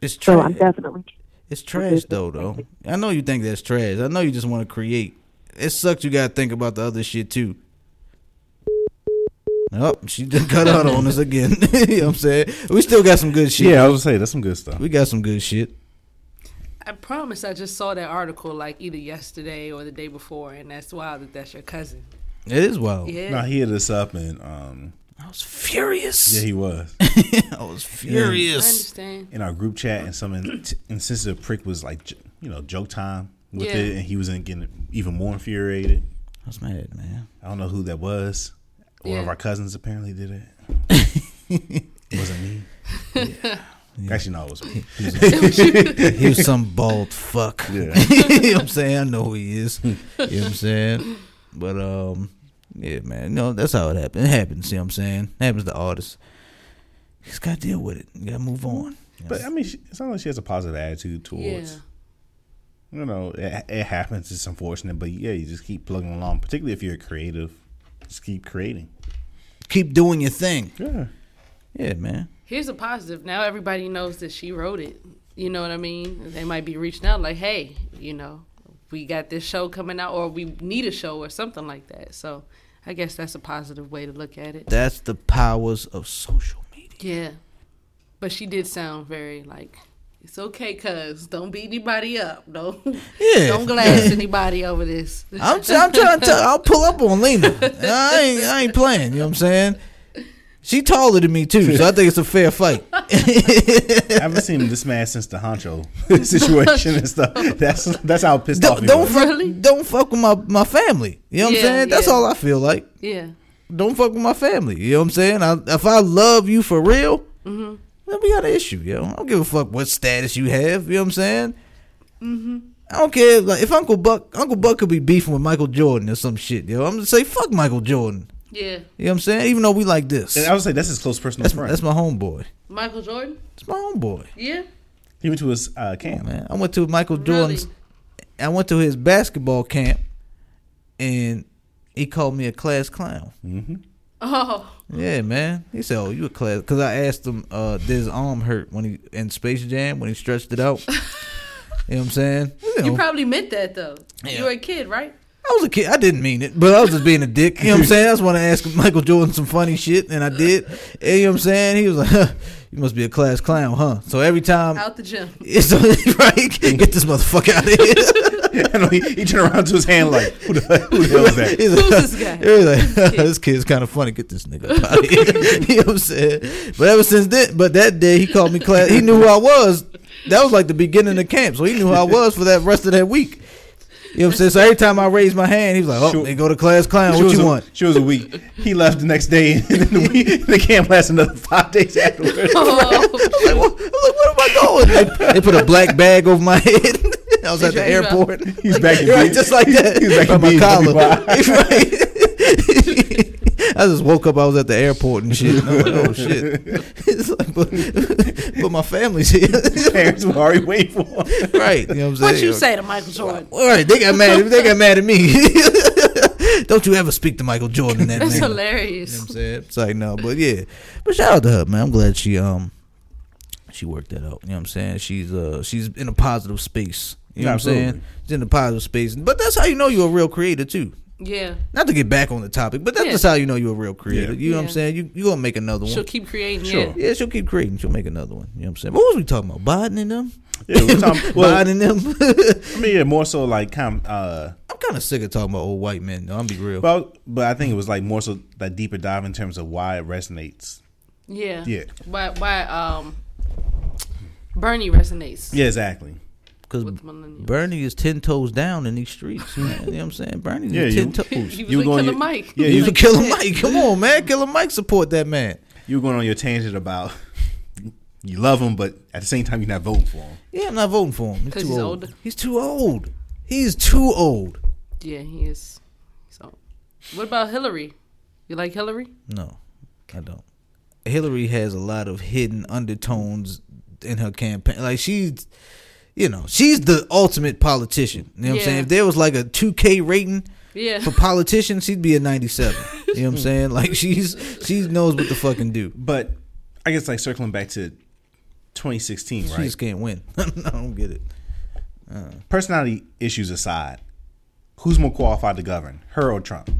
It's So. I'm definitely. It's trash though, though. I know you think that's trash. I know you just want to create. It sucks. You gotta think about the other shit too. Oh, she just cut out on us again. you know what I'm saying? We still got some good shit. Yeah, I was gonna say that's some good stuff. We got some good shit. I promise I just saw that article like either yesterday or the day before, and that's wild that that's your cousin. It is wild. Yeah. No, he hit us up and um, I was furious. yeah, he was I was furious. I understand. in our group chat, and some in- insensitive prick was like, you know, joke time with Yeah. it, and he was in getting even more infuriated. I was mad, man. I don't know who that was. One of our cousins apparently did it. it wasn't me. Actually, no, it was me. He was some bald fuck. Yeah. you know what I'm saying? I know who he is. You know what I'm saying? But um, yeah, man. No, that's how it happens. It happens. See what I'm saying? It happens to artists. You just gotta deal with it. You gotta move on. But I mean, she, it sounds like she has a positive attitude towards. Yeah. You know, it, it happens. It's unfortunate, but yeah, you just keep plugging along. Particularly if you're a creative, just keep creating. Keep doing your thing. Yeah. Yeah, man. Here's a positive. Now everybody knows that she wrote it. You know what I mean? They might be reaching out like, hey, you know, we got this show coming out, or we need a show, or something like that. So I guess that's a positive way to look at it. That's the powers of social media. Yeah. But she did sound very like, it's okay, cuz don't beat anybody up. Don't Yeah. don't glass anybody over this. I'm, I'm trying to tell. I'll pull up on Lena. I ain't, I ain't playing. You know what I'm saying? She taller than me too, so I think it's a fair fight. I haven't seen this man since the Huncho situation and stuff. That's that's how pissed off don't he don't was. fuck, Really? don't fuck with my, my family. You know what Yeah, I'm saying? That's yeah. all I feel like. yeah. Don't fuck with my family. You know what I'm saying? I, if I love you for real, Mm-hmm. then we got an issue, yo. I don't give a fuck what status you have. You know what I'm saying? Mm-hmm. I don't care. Like if Uncle Buck, Uncle Buck could be beefing with Michael Jordan or some shit, yo. I'm gonna say fuck Michael Jordan. Yeah. You know what I'm saying? Even though we like this, And I would say that's his close personal that's, friend. that's my homeboy. Michael Jordan? It's my homeboy. Yeah. he went to his uh, camp. Man, I went to Michael Really? Jordan's. I went to his basketball camp, and he called me a class clown. Oh. Yeah, man. He said, "Oh, you a class?" Because I asked him, uh, "Did his arm hurt when he in Space Jam when he stretched it out?" you know what I'm saying? You know, You probably meant that though. Yeah. You were a kid, right? I was a kid. I didn't mean it, but I was just being a dick. You know what I'm saying? I just want to ask Michael Jordan some funny shit, and I did. And you know what I'm saying? He was like, huh, "You must be a class clown, huh?" So every time, Out the gym. it's right. Get this motherfucker out of here. I know he, he turned around to his hand like, who the, who the hell is that? He's Who's like, this guy? he was like, this kid's kind of funny. Get this nigga out of here. you know what I'm saying? But ever since then, but that day he called me class. He knew who I was. That was like the beginning of camp, so he knew who I was for that rest of that week. You know what I'm saying? So every time I raised my hand, he was like, "Oh, Sure. they go to class clown. She What you a, want?" She was a week. He left the next day, and then the, week, the camp lasted another five days afterwards. Oh, I was like, "What- I was like, "Where am I going?" They, they put a black bag over my head. I was at the Right, right. airport. He's back in right, B- just like that. He's back By in my collar. Right. I just woke up. I was at the airport and shit. And I was like, "Oh shit!" It's like, but, but my family's here, Parents were already waiting for him. right? You know what I'm saying? what you say to Michael Jordan? All right, they got mad. They got mad at me. Don't you ever speak to Michael Jordan in that That's manner. hilarious. You know what I'm saying? It's like no, but yeah. But shout out to her, man. I'm glad she um she worked that out. You know what I'm saying? She's uh she's in a positive space. You know what I'm saying? Absolutely. She's in a positive space. But that's how you know you're a real creator too. Yeah. Not to get back on the topic, but that's Yeah. just how you know you're a real creator. Yeah. You know what I'm saying? You you gonna make another one. She'll keep creating. Sure. Yeah. yeah, she'll keep creating. She'll make another one. You know what I'm saying? What was we talking about? Biden and them? Yeah, we're talking, well, Biden and them? I mean, yeah, more so like kind of, uh, I'm kind of sick of talking about old white men. Though. I'm be real. but but I think it was like more so that deeper dive in terms of why it resonates. Yeah. Yeah. Why? Why? Um. Bernie resonates. Yeah, exactly. Because Bernie is ten toes down in these streets. Man. you know what I'm saying? Bernie's Yeah, ten you- toes. He was You with going- Killer Mike. yeah, He's you- a Killer Mike. Come on, man. Killer Mike support that man. You were going on your tangent about you love him, but at the same time you're not voting for him. Yeah, I'm not voting for him. He's 'Cause too he's old. older? He's too old. He's too old. Yeah, he is. So, what about Hillary? You like Hillary? No, I don't. Hillary has a lot of hidden undertones in her campaign. Like she's, you know, she's the ultimate politician. You know what I'm saying? If there was like a 2K rating Yeah. for politicians, she'd be a 97. you know what I'm saying? Like she's she knows what to fucking do. But I guess like circling back to 2016, She right? just can't win. I don't get it. Uh. Personality issues aside, who's more qualified to govern, her or Trump?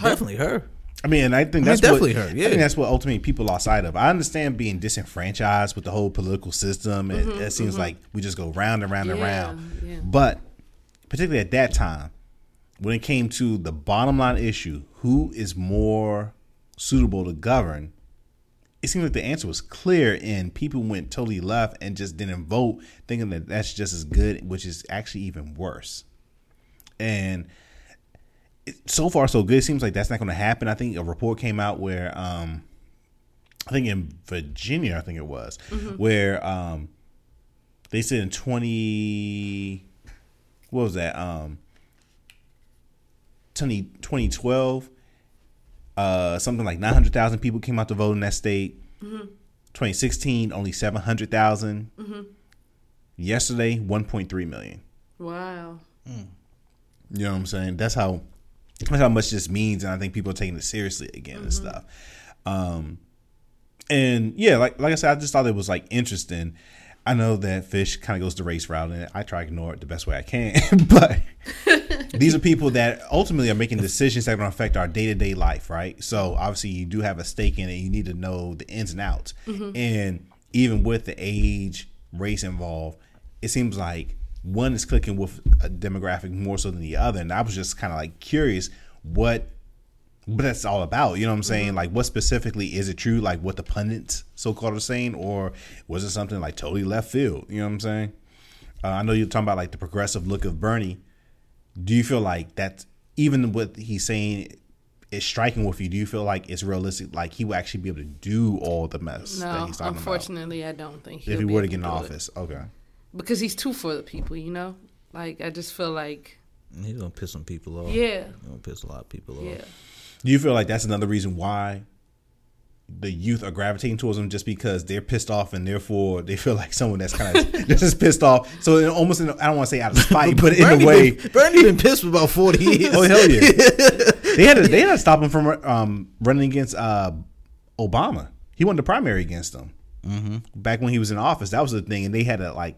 Definitely her. I mean, I think mean, that's definitely what, her, I think that's what ultimately people lost sight of. I understand being disenfranchised with the whole political system. It, mm-hmm, it seems mm-hmm. like we just go round and round and round. yeah. But particularly at that time, when it came to the bottom line issue, who is more suitable to govern? It seemed like the answer was clear, and people went totally left and just didn't vote, thinking that that's just as good, which is actually even worse. And so far so good. It seems like that's not going to happen. I think a report came out where, um, I think in Virginia, I think it was, where um, they said in twenty, what was that? Um, 20, 2012, uh, something like nine hundred thousand people came out to vote in that state. Twenty sixteen, only seven hundred Yesterday, one point three million. Wow. You know what I'm saying? That's how that's how much this means, and I think people are taking it seriously again and stuff. Um, and yeah, like like I said, I just thought it was like interesting. I know that Fish kind of goes the race route, and I try to ignore it the best way I can. but these are people that ultimately are making decisions that are going to affect our day to day life, right? So obviously, you do have a stake in it. You need to know the ins and outs, and even with the age, race involved, it seems like one is clicking with a demographic more so than the other. And I was just kind of like curious what what that's all about. You know what I'm saying? Like, what specifically is it true? Like, what the pundits so called are saying, or was it something like totally left field? You know what I'm saying? Uh, I know you're talking about like the progressive look of Bernie. Do you feel like that's even what he's saying is striking with you? Do you feel like it's realistic? Like he will actually be able to do all the mess that No, he's talking unfortunately, I don't think about if he were to get in do it. office? Okay. Because he's too for the people. You know, like I just feel like He's gonna piss some people off. yeah, He's gonna piss a lot of people yeah. off. Do you feel like that's another reason why the youth are gravitating towards him just because they're pissed off and therefore they feel like someone that's kind of just as pissed off? So in, almost, in, I don't want to say out of spite, but in Bernie a way, been, Bernie been pissed for about forty years. oh hell yeah, they had to, they had to stop him from um, running against uh, Obama. He won the primary against him mm-hmm. back when he was in office. That was the thing, and they had to like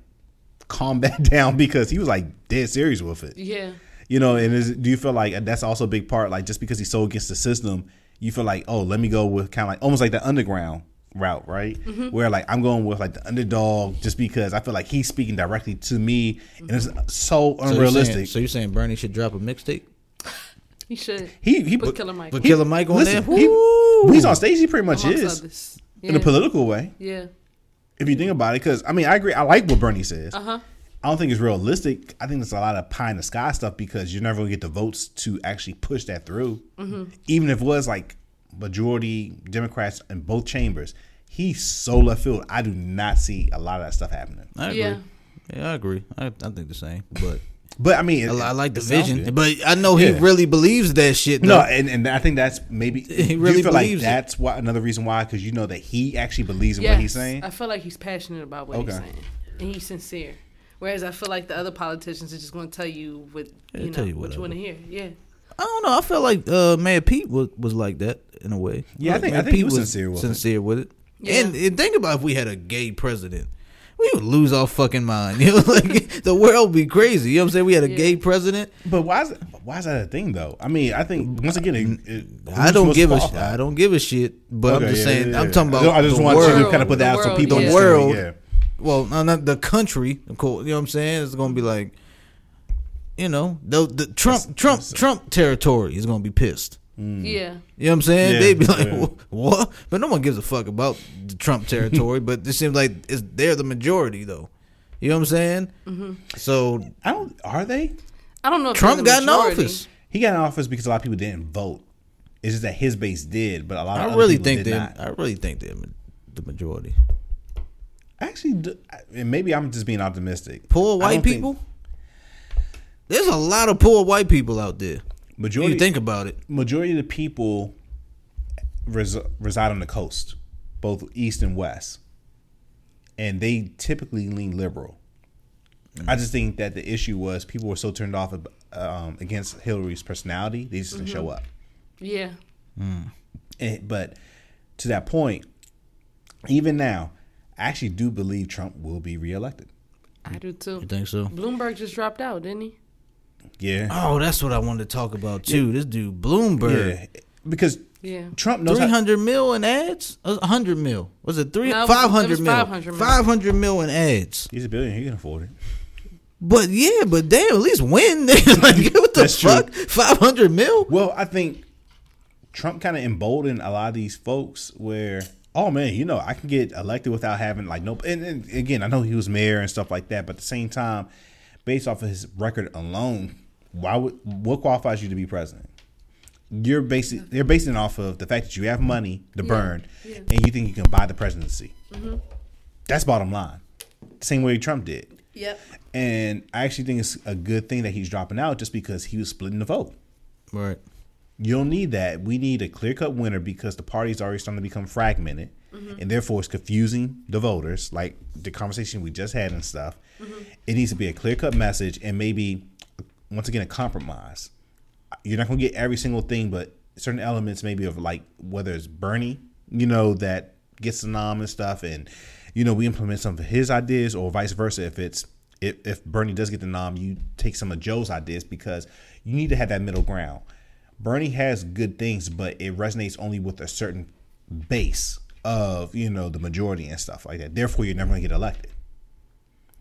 calm that down because he was like dead serious with it. Yeah. You know, and is, do you feel like that's also a big part? Like just because he's so against the system, you feel like, oh, let me go with kind of like almost like the underground route, right? Mm-hmm. Where like I'm going with like the underdog just because I feel like he's speaking directly to me, and it's mm-hmm. so So you're unrealistic. saying- So you're saying Bernie should drop a mixtape? He should. he he Put Killer Mike. Put Killer Mike on listen, there? he- he's on stage, he pretty much amongst is others. in a political way. Yeah. If you think about it, because I mean, I agree. I like what Bernie says. Uh huh. I don't think it's realistic. I think it's a lot of pie in the sky stuff because you're never gonna get the votes to actually push that through. Even if it was like majority Democrats in both chambers, he's so left field. I do not see a lot of that stuff happening. I agree. Yeah. Yeah, I agree. I, I think the same, but But I mean, I, it- I like the vision. good. But I know he Yeah. really believes that shit. No, and, and I think that's maybe He really you feel like believes it. that's why another reason why because you know that he actually believes in Yes. what he's saying. I feel like he's passionate about what he's saying, and he's sincere. Whereas I feel like the other politicians are just going to tell you what Yeah, you know tell you what you want to hear. Yeah. I don't know. I feel like uh, Mayor Pete was, was like that in a way. Yeah, I think- Mayor I think he was sincere with it. sincere with it. Yeah. And, and think about if we had a gay president. We would lose our fucking mind. You know, like the world would be crazy. You know what I'm saying? We had a Yeah. gay president. But why is why is that a thing though? I mean, I think once again, it, it, I don't give a sh- I don't give a shit. But I'm just yeah, saying. yeah, I'm talking about. I just the want you to kind of put that The out so world, people yeah. the world. Yeah. Well, not the country. Of course, you know what I'm saying. It's gonna be like, you know, the, the Trump Trump Trump territory is gonna be pissed. Yeah. You know what I'm saying? Yeah, They'd be like, yeah. "What?" But no one gives a fuck about the Trump territory. but it seems like it's they're the majority, though. You know what I'm saying? Mm-hmm. So I don't. Are they? I don't know. If Trump they're got the in office. He got in office because a lot of people didn't vote. It's just that his base did, but a lot of I other really people think did they. not. I really think they're the majority. Actually, and maybe I'm just being optimistic. Poor white don't think- people. There's a lot of poor white people out there. When Majority you think about it, majority of the people res- reside on the coast, both east and west, and they typically lean liberal. I just think that the issue was people were so turned off um, against Hillary's personality, they just didn't show up. Yeah. And, but to that point, even now, I actually do believe Trump will be reelected. I do too. you think so? Bloomberg just dropped out, didn't he? Yeah, Oh, that's what I wanted to talk about too. This dude Bloomberg, yeah, because Yeah. Trump knows three how, mil in ads. Uh, a hundred mil was it three? No, it was- Five it was mil. 500 mil. Five hundred mil in ads. he's a billionaire, he can afford it. But yeah, but damn, at least win. like what the That's true. fuck? Five hundred mil. Well, I think Trump kind of emboldened a lot of these folks where, oh man, you know, I can get elected without having like no. And, and again, I know he was mayor and stuff like that, but at the same time, based off of his record alone, why would what qualifies you to be president? You're basing they're basing it off of the fact that you have money to burn, and you think you can buy the presidency. Mm-hmm. That's bottom line. Same way Trump did. Yep. And I actually think it's a good thing that he's dropping out just because he was splitting the vote. Right. You don't need that. We need a clear cut winner because the party's already starting to become fragmented, mm-hmm. and therefore it's confusing the voters. Like the conversation we just had and stuff. Mm-hmm. It needs to be a clear cut message and maybe once again a compromise. You're not going to get every single thing, but certain elements maybe of like whether it's Bernie, you know, that gets the nom and stuff, and you know we implement some of his ideas, or vice versa. If it's if, if Bernie does get the nom, you take some of Joe's ideas because you need to have that middle ground. Bernie has good things, but it resonates only with a certain base of you know the majority and stuff like that. Therefore, you're never going to get elected.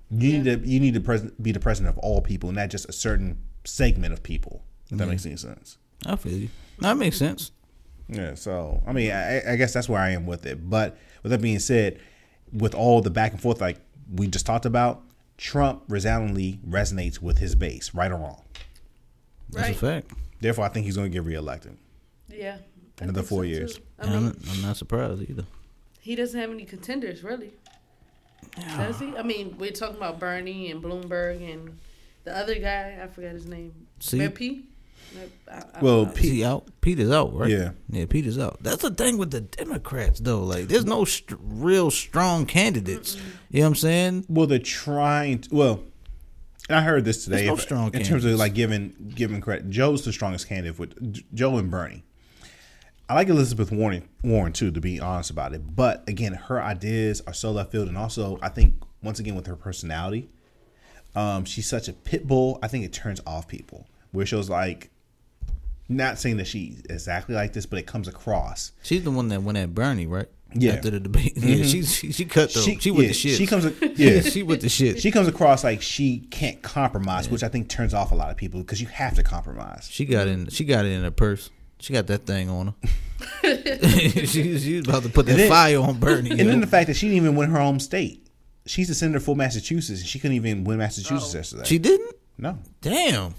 You need to you need to pres- be the president of all people, not just a certain segment of people. If that makes any sense. I feel you. That makes sense. Yeah. So I mean, I, I guess that's where I am with it. But with that being said, with all the back and forth like we just talked about, Trump resoundingly resonates with his base, right or wrong. That's Right. a fact. Therefore, I think he's going to get reelected. Yeah. Another four so, years. I I'm, mean, I'm not surprised either. he doesn't have any contenders, really. Does he? I mean, we're talking about Bernie and Bloomberg and the other guy. I forgot his name. See? Mayor P. I- I- I Well, don't know. Pete- He out. Peter's out, right? Yeah. Yeah, Peter's out. That's the thing with the Democrats, though. Like, there's no st- real strong candidates. You know what I'm saying? Well, they're trying. To, well, I heard this today. There's no if- strong in terms of like giving giving credit. Joe's the strongest candidate with Joe and Bernie. I like Elizabeth Warren Warren too, to be honest about it. But again, her ideas are so left field, and also I think once again with her personality, um, she's such a pit bull. I think it turns off people. Where it shows like, not saying that she's exactly like this, but it comes across. She's the one that went at Bernie, right? Yeah. After the debate. Yeah, she, she she cut the she, with yeah, the shit. She comes. Yeah, she with the shit. she comes across like she can't compromise, which I think turns off a lot of people because you have to compromise. She got in. She got it in her purse. She got that thing on her. she, she was about to put that then- fire on Bernie. And yo. then the fact that she didn't even win her home state. She's the senator for Massachusetts, and she couldn't even win Massachusetts yesterday. she didn't. no. Damn.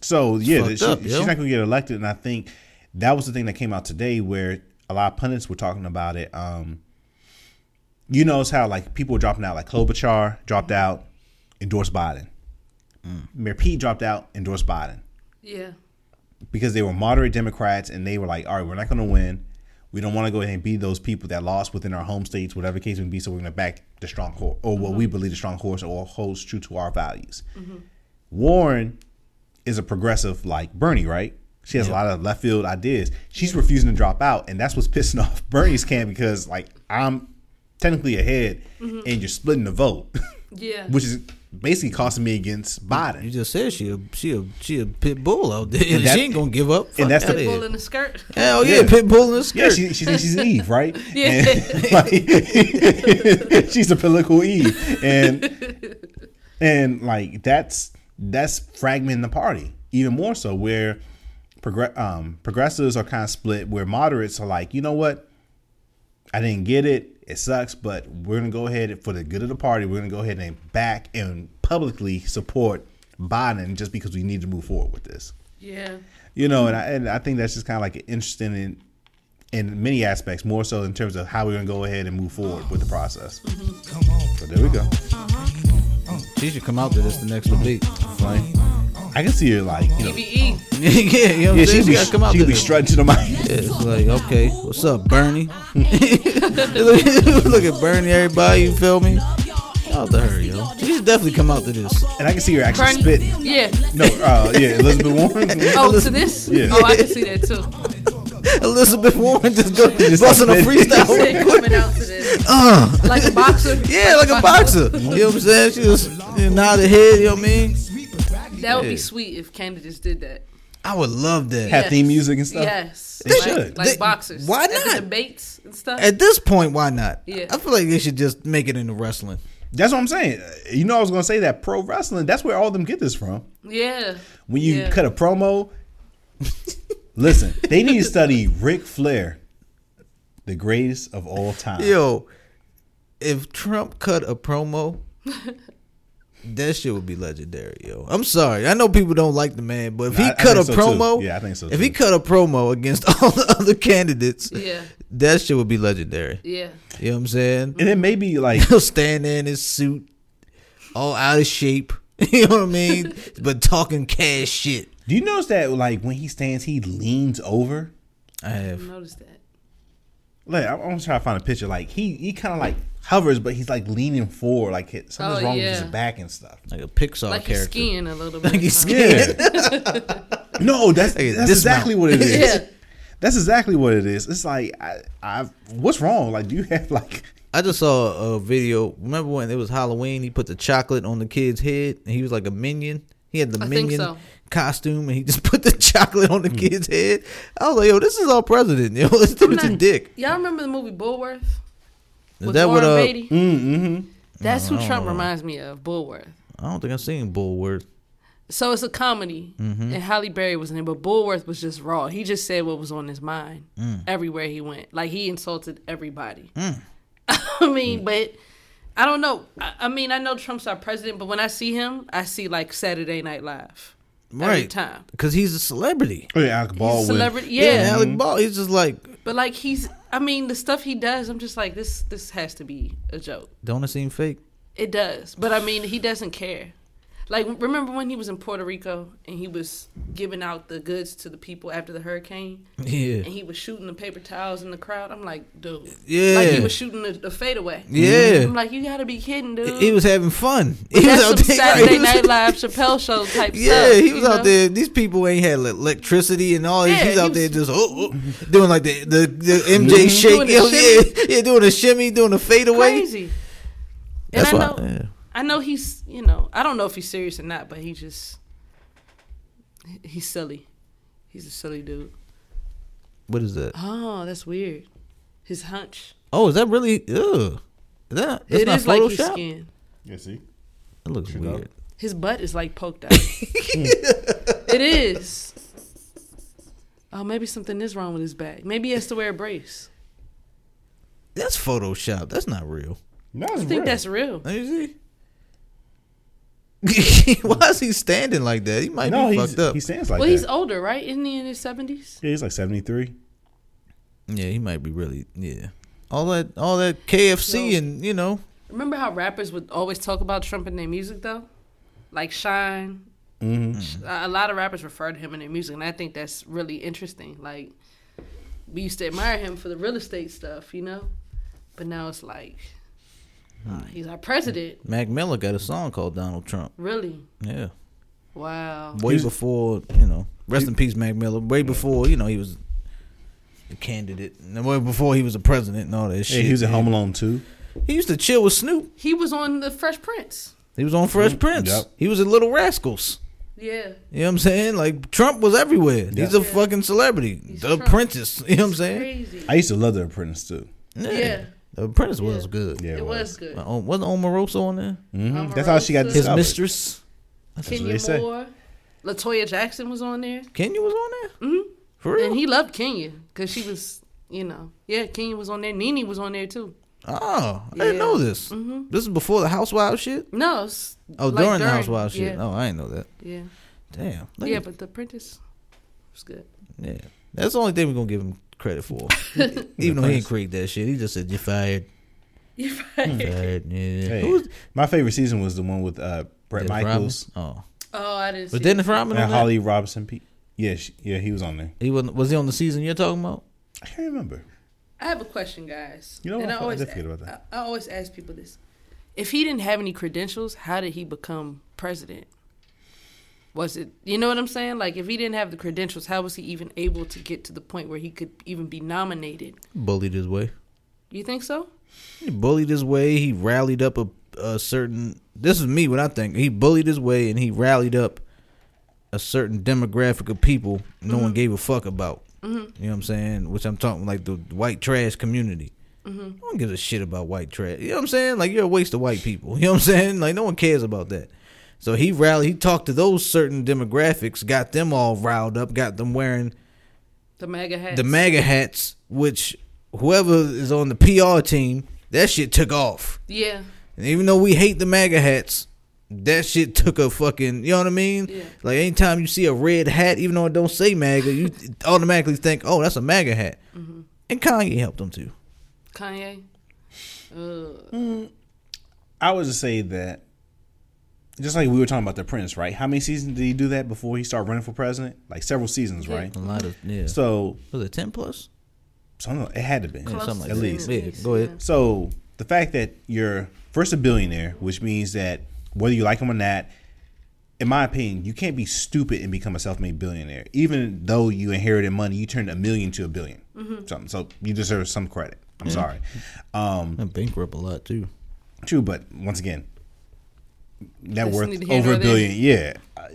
So yeah, she- up, she's yo. not going to get elected, and I think that was the thing that came out today, where a lot of pundits were talking about it. Um, you notice how like people were dropping out, like Klobuchar dropped out, endorsed Biden. Mm. Mayor Pete dropped out, endorsed Biden. Yeah. Because they were moderate Democrats and they were like, all right, we're not going to win. We don't want to go ahead and be those people that lost within our home states, whatever the case may be. So we're going to back the strong horse or what we mm-hmm. believe the strong horse or holds true to our values. Mm-hmm. Warren is a progressive like Bernie, right? She has a lot of left field ideas. She's refusing to drop out, and that's what's pissing off Bernie's camp because like I'm technically ahead, mm-hmm. and you're splitting the vote, Yeah. which is basically costing me against Biden. You just said she a she a she a pit bull out there. And that- she ain't gonna give up. Fuck that's the- outta Bull in the skirt. Hell yeah, Yeah. pit bull in the skirt. Yeah, she, she she's Eve, right? Yeah. And, like, she's a political Eve, and and like that's that's fragmenting the party even more so. Where progr- um, progressives are kind of split, where moderates are like, you know what, I didn't get it. It sucks, but we're gonna go ahead for the good of the party. We're gonna go ahead and back and publicly support Biden just because we need to move forward with this. Yeah. You know, and I, and I think that's just kind of like interesting in in many aspects, more so in terms of how we're gonna go ahead and move forward with the process. come So there we go. Uh-huh. She should come out to this the next debate. Like, I can see her like you know, yeah, you know what yeah, I'm she'd saying? She be gotta come out she'd be strutting to the mic. Yeah, it's like, okay, what's up, Bernie? look, look at Bernie, everybody, you feel me? Out to her, yo. She should definitely come out to this. And I can see her actually Bernie. spitting. Yeah. No, uh, yeah, Elizabeth Warren. Oh, to this? Yeah. Oh, I can see that too. Elizabeth Warren just go Just busting a freestyle Said real quick. coming out to this. Uh, Like a boxer. yeah, like a boxer. You know what I'm saying? She just you nod her head, you know what I mean? That would Yeah. be sweet if Canada just did that. I would love that. Have theme music and stuff. Yes. They like, should. Like They- boxers. why At the not? debates and stuff. At this point, why not? Yeah. I feel like they should just make it into wrestling. That's what I'm saying. You know, I was gonna say that pro wrestling. That's where all of them get this from. yeah. When you Yeah. cut a promo, listen, they need to study Ric Flair, the greatest of all time. Yo, if Trump cut a promo, that shit would be legendary, yo. I'm sorry. I know people don't like the man, but if he I- I cut a think so, too. promo, Yeah, I think so, If he cut a promo against all the other candidates, Yeah. that shit would be legendary. Yeah. You know what I'm saying? And it may be like He'll stand there in his suit, all out of shape. You know what I mean? but talking cash shit. Do you notice that like when he stands, he leans over? I have. noticed that. Like I'm, I'm gonna try to find a picture. Like he he kind of like hovers, but he's like leaning forward. Like it- something's Oh, wrong yeah. with his back and stuff. Like a Pixar Like he's character. skiing a little bit. Like he's huh? skiing. Yeah. no, that's Hey, that's dismount. exactly what it is. Yeah. That's exactly what it is. It's like I, I what's wrong? Like do you have like I just saw a video. Remember when it was Halloween? He put the chocolate on the kid's head, and he was like a minion. He had the I minion so. costume, and he just put the chocolate on the Hmm. kid's head. I was like, "Yo, this is our president. Yo, this I'm dude's a dick." Y'all remember the movie Bulworth? Is With that Warren what? Uh, Beatty? mm-hmm. That's who Trump know. reminds me of, Bulworth. I don't think I've seen Bulworth. So it's a comedy, Mm-hmm. and Halle Berry was in it, but Bulworth was just raw. He just said what was on his mind Mm. everywhere he went. Like he insulted everybody. I mean, but I don't know. I, I mean, I know Trump's our president, but when I see him, I see like Saturday Night Live every Right, time. because he's a celebrity. Oh yeah, Alec He's a Baldwin. celebrity, Yeah, yeah. Alec Ball. He's just like, But like he's, I mean, the stuff he does, I'm just like this. This has to be a joke. don't it seem fake? It does, but I mean, he doesn't care. Like, remember when he was in Puerto Rico and he was giving out the goods to the people after the hurricane, Yeah, and he was shooting the paper towels in the crowd? I'm like, dude, Yeah. like he was shooting the, the fadeaway. yeah. I'm like, you gotta be kidding, dude. He was having fun. He That's was out some there. Saturday he was- Night Live Chappelle show type Yeah, stuff. Yeah, he was out know? there. These people ain't had electricity and all. Yeah, He's he out was- there just oh, oh, doing like the the, the MJ shake. Yeah, yeah, doing a shimmy, doing a fadeaway. Crazy. And That's I why. know, yeah. I know he's, you know, I don't know if he's serious or not, but he just, he's silly. He's a silly dude. What is that? Oh, that's weird. His hunch. Oh, is that really? Ugh. Is that that's It not is like his Photoshop. skin. Yeah, see. That looks Sure weird. His butt is like poked out. it is. Oh, maybe something is wrong with his back. Maybe he has to wear a brace. That's Photoshop. That's not real. No, I think that's real. Let me see. Why is he standing like that? He might no. be fucked up. he stands like well, that. Well, he's older, right? Isn't he in his seventies? yeah, he's like seventy three. yeah, he might be really. Yeah, all that, all that KFC, Well- and you know, Remember how rappers would always talk about Trump in their music, though, like Shine. Mm-hmm. A a lot of rappers refer to him in their music, and I think that's really interesting. Like we used to admire him for the real estate stuff, you know, but now it's like uh, he's our president. Mac Miller got a song called Donald Trump. Really? Yeah. Wow. way He's- before you know. Rest in peace, Mac Miller. Way before you know he was a candidate, and way before he was a president and all that Yeah, shit. he was at. Home Alone too. He used to chill with Snoop. He was on the Fresh Prince. He was on Fresh Prince. Yep. He was at Little Rascals. Yeah. You know what I'm saying? Like Trump was everywhere. He's a Yeah. fucking celebrity. He's the Trump. Apprentice. You know what I'm saying? Crazy. I used to love The Apprentice too. Yeah. The Apprentice was Yeah. good. Yeah, it was good. Uh, wasn't Omarosa on there? Mhm. That's how she got Omarosa. His mistress. That's what Kenya they say. Moore. Latoya Jackson was on there. Kenya was on there? hmm For real? And he loved Kenya because she was, you know, yeah, Kenya was on there. Nene was on there too. Oh, I didn't know this. This is before the Housewives shit. No, it's Oh, like during, the Housewives shit. Oh, I didn't know that. yeah, Damn. Look yeah. at- But The Apprentice was good. yeah. That's the only thing we're gonna give him credit for. Even though he didn't create that shit, he just said you're fired. You're right. Fired. Yeah. Hey, Who was my favorite season was the one with uh, Brett Dennis Michaels Rodman? Oh, Oh, I didn't. was see Dennis it. Rodman and on that? Holly Robinson. Pe- yeah, she, yeah, he was on there. He wasn't. Was he on the season you're talking about? I can't remember. I have a question, guys. You know what? and I I thought- I always, did forget about that. I, I always ask people this: If he didn't have any credentials, how did he become president? Was it, you know what I'm saying? Like, if he didn't have the credentials, how was he even able to get to the point where he could even be nominated? Bullied his way. You think so? He bullied his way. He rallied up a, a certain. This is me. What I think. He bullied his way and he rallied up a certain demographic of people no one mm-hmm. gave a fuck about. Mm-hmm. You know what I'm saying? Which I'm talking like the white trash community. Mm-hmm. No one gives a shit about white trash. You know what I'm saying? Like you're a waste of white people. You know what I'm saying? Like no one cares about that. So he rallied. He talked to those certain demographics, got them all riled up, got them wearing The MAGA hats. the MAGA hats, which whoever is on the PR team, that shit took off. Yeah. And even though we hate the MAGA hats, that shit took a fucking, you know what I mean? Yeah. Like anytime you see a red hat, even though it don't say MAGA, you automatically think, oh, that's a MAGA hat. Mm-hmm. And Kanye helped them too. Kanye. Uh, I would just say that, just like we were talking about the Apprentice, right? How many seasons did he do that before he started running for president? Like several seasons, Yeah. right? A lot of yeah. So, was it ten plus? so I don't know, it had to be. Yeah, something like at that. least. Yeah, go ahead. So the fact that you're first a billionaire, which means that whether you like him or not, in my opinion, you can't be stupid and become a self-made billionaire. Even though you inherited money, you turned a million to a 1000000000 Mm-hmm. Something. So you deserve some credit. I'm sorry. Um, And bankrupt a lot too. true, but once again, net That's worth over a billion. Yeah. Uh,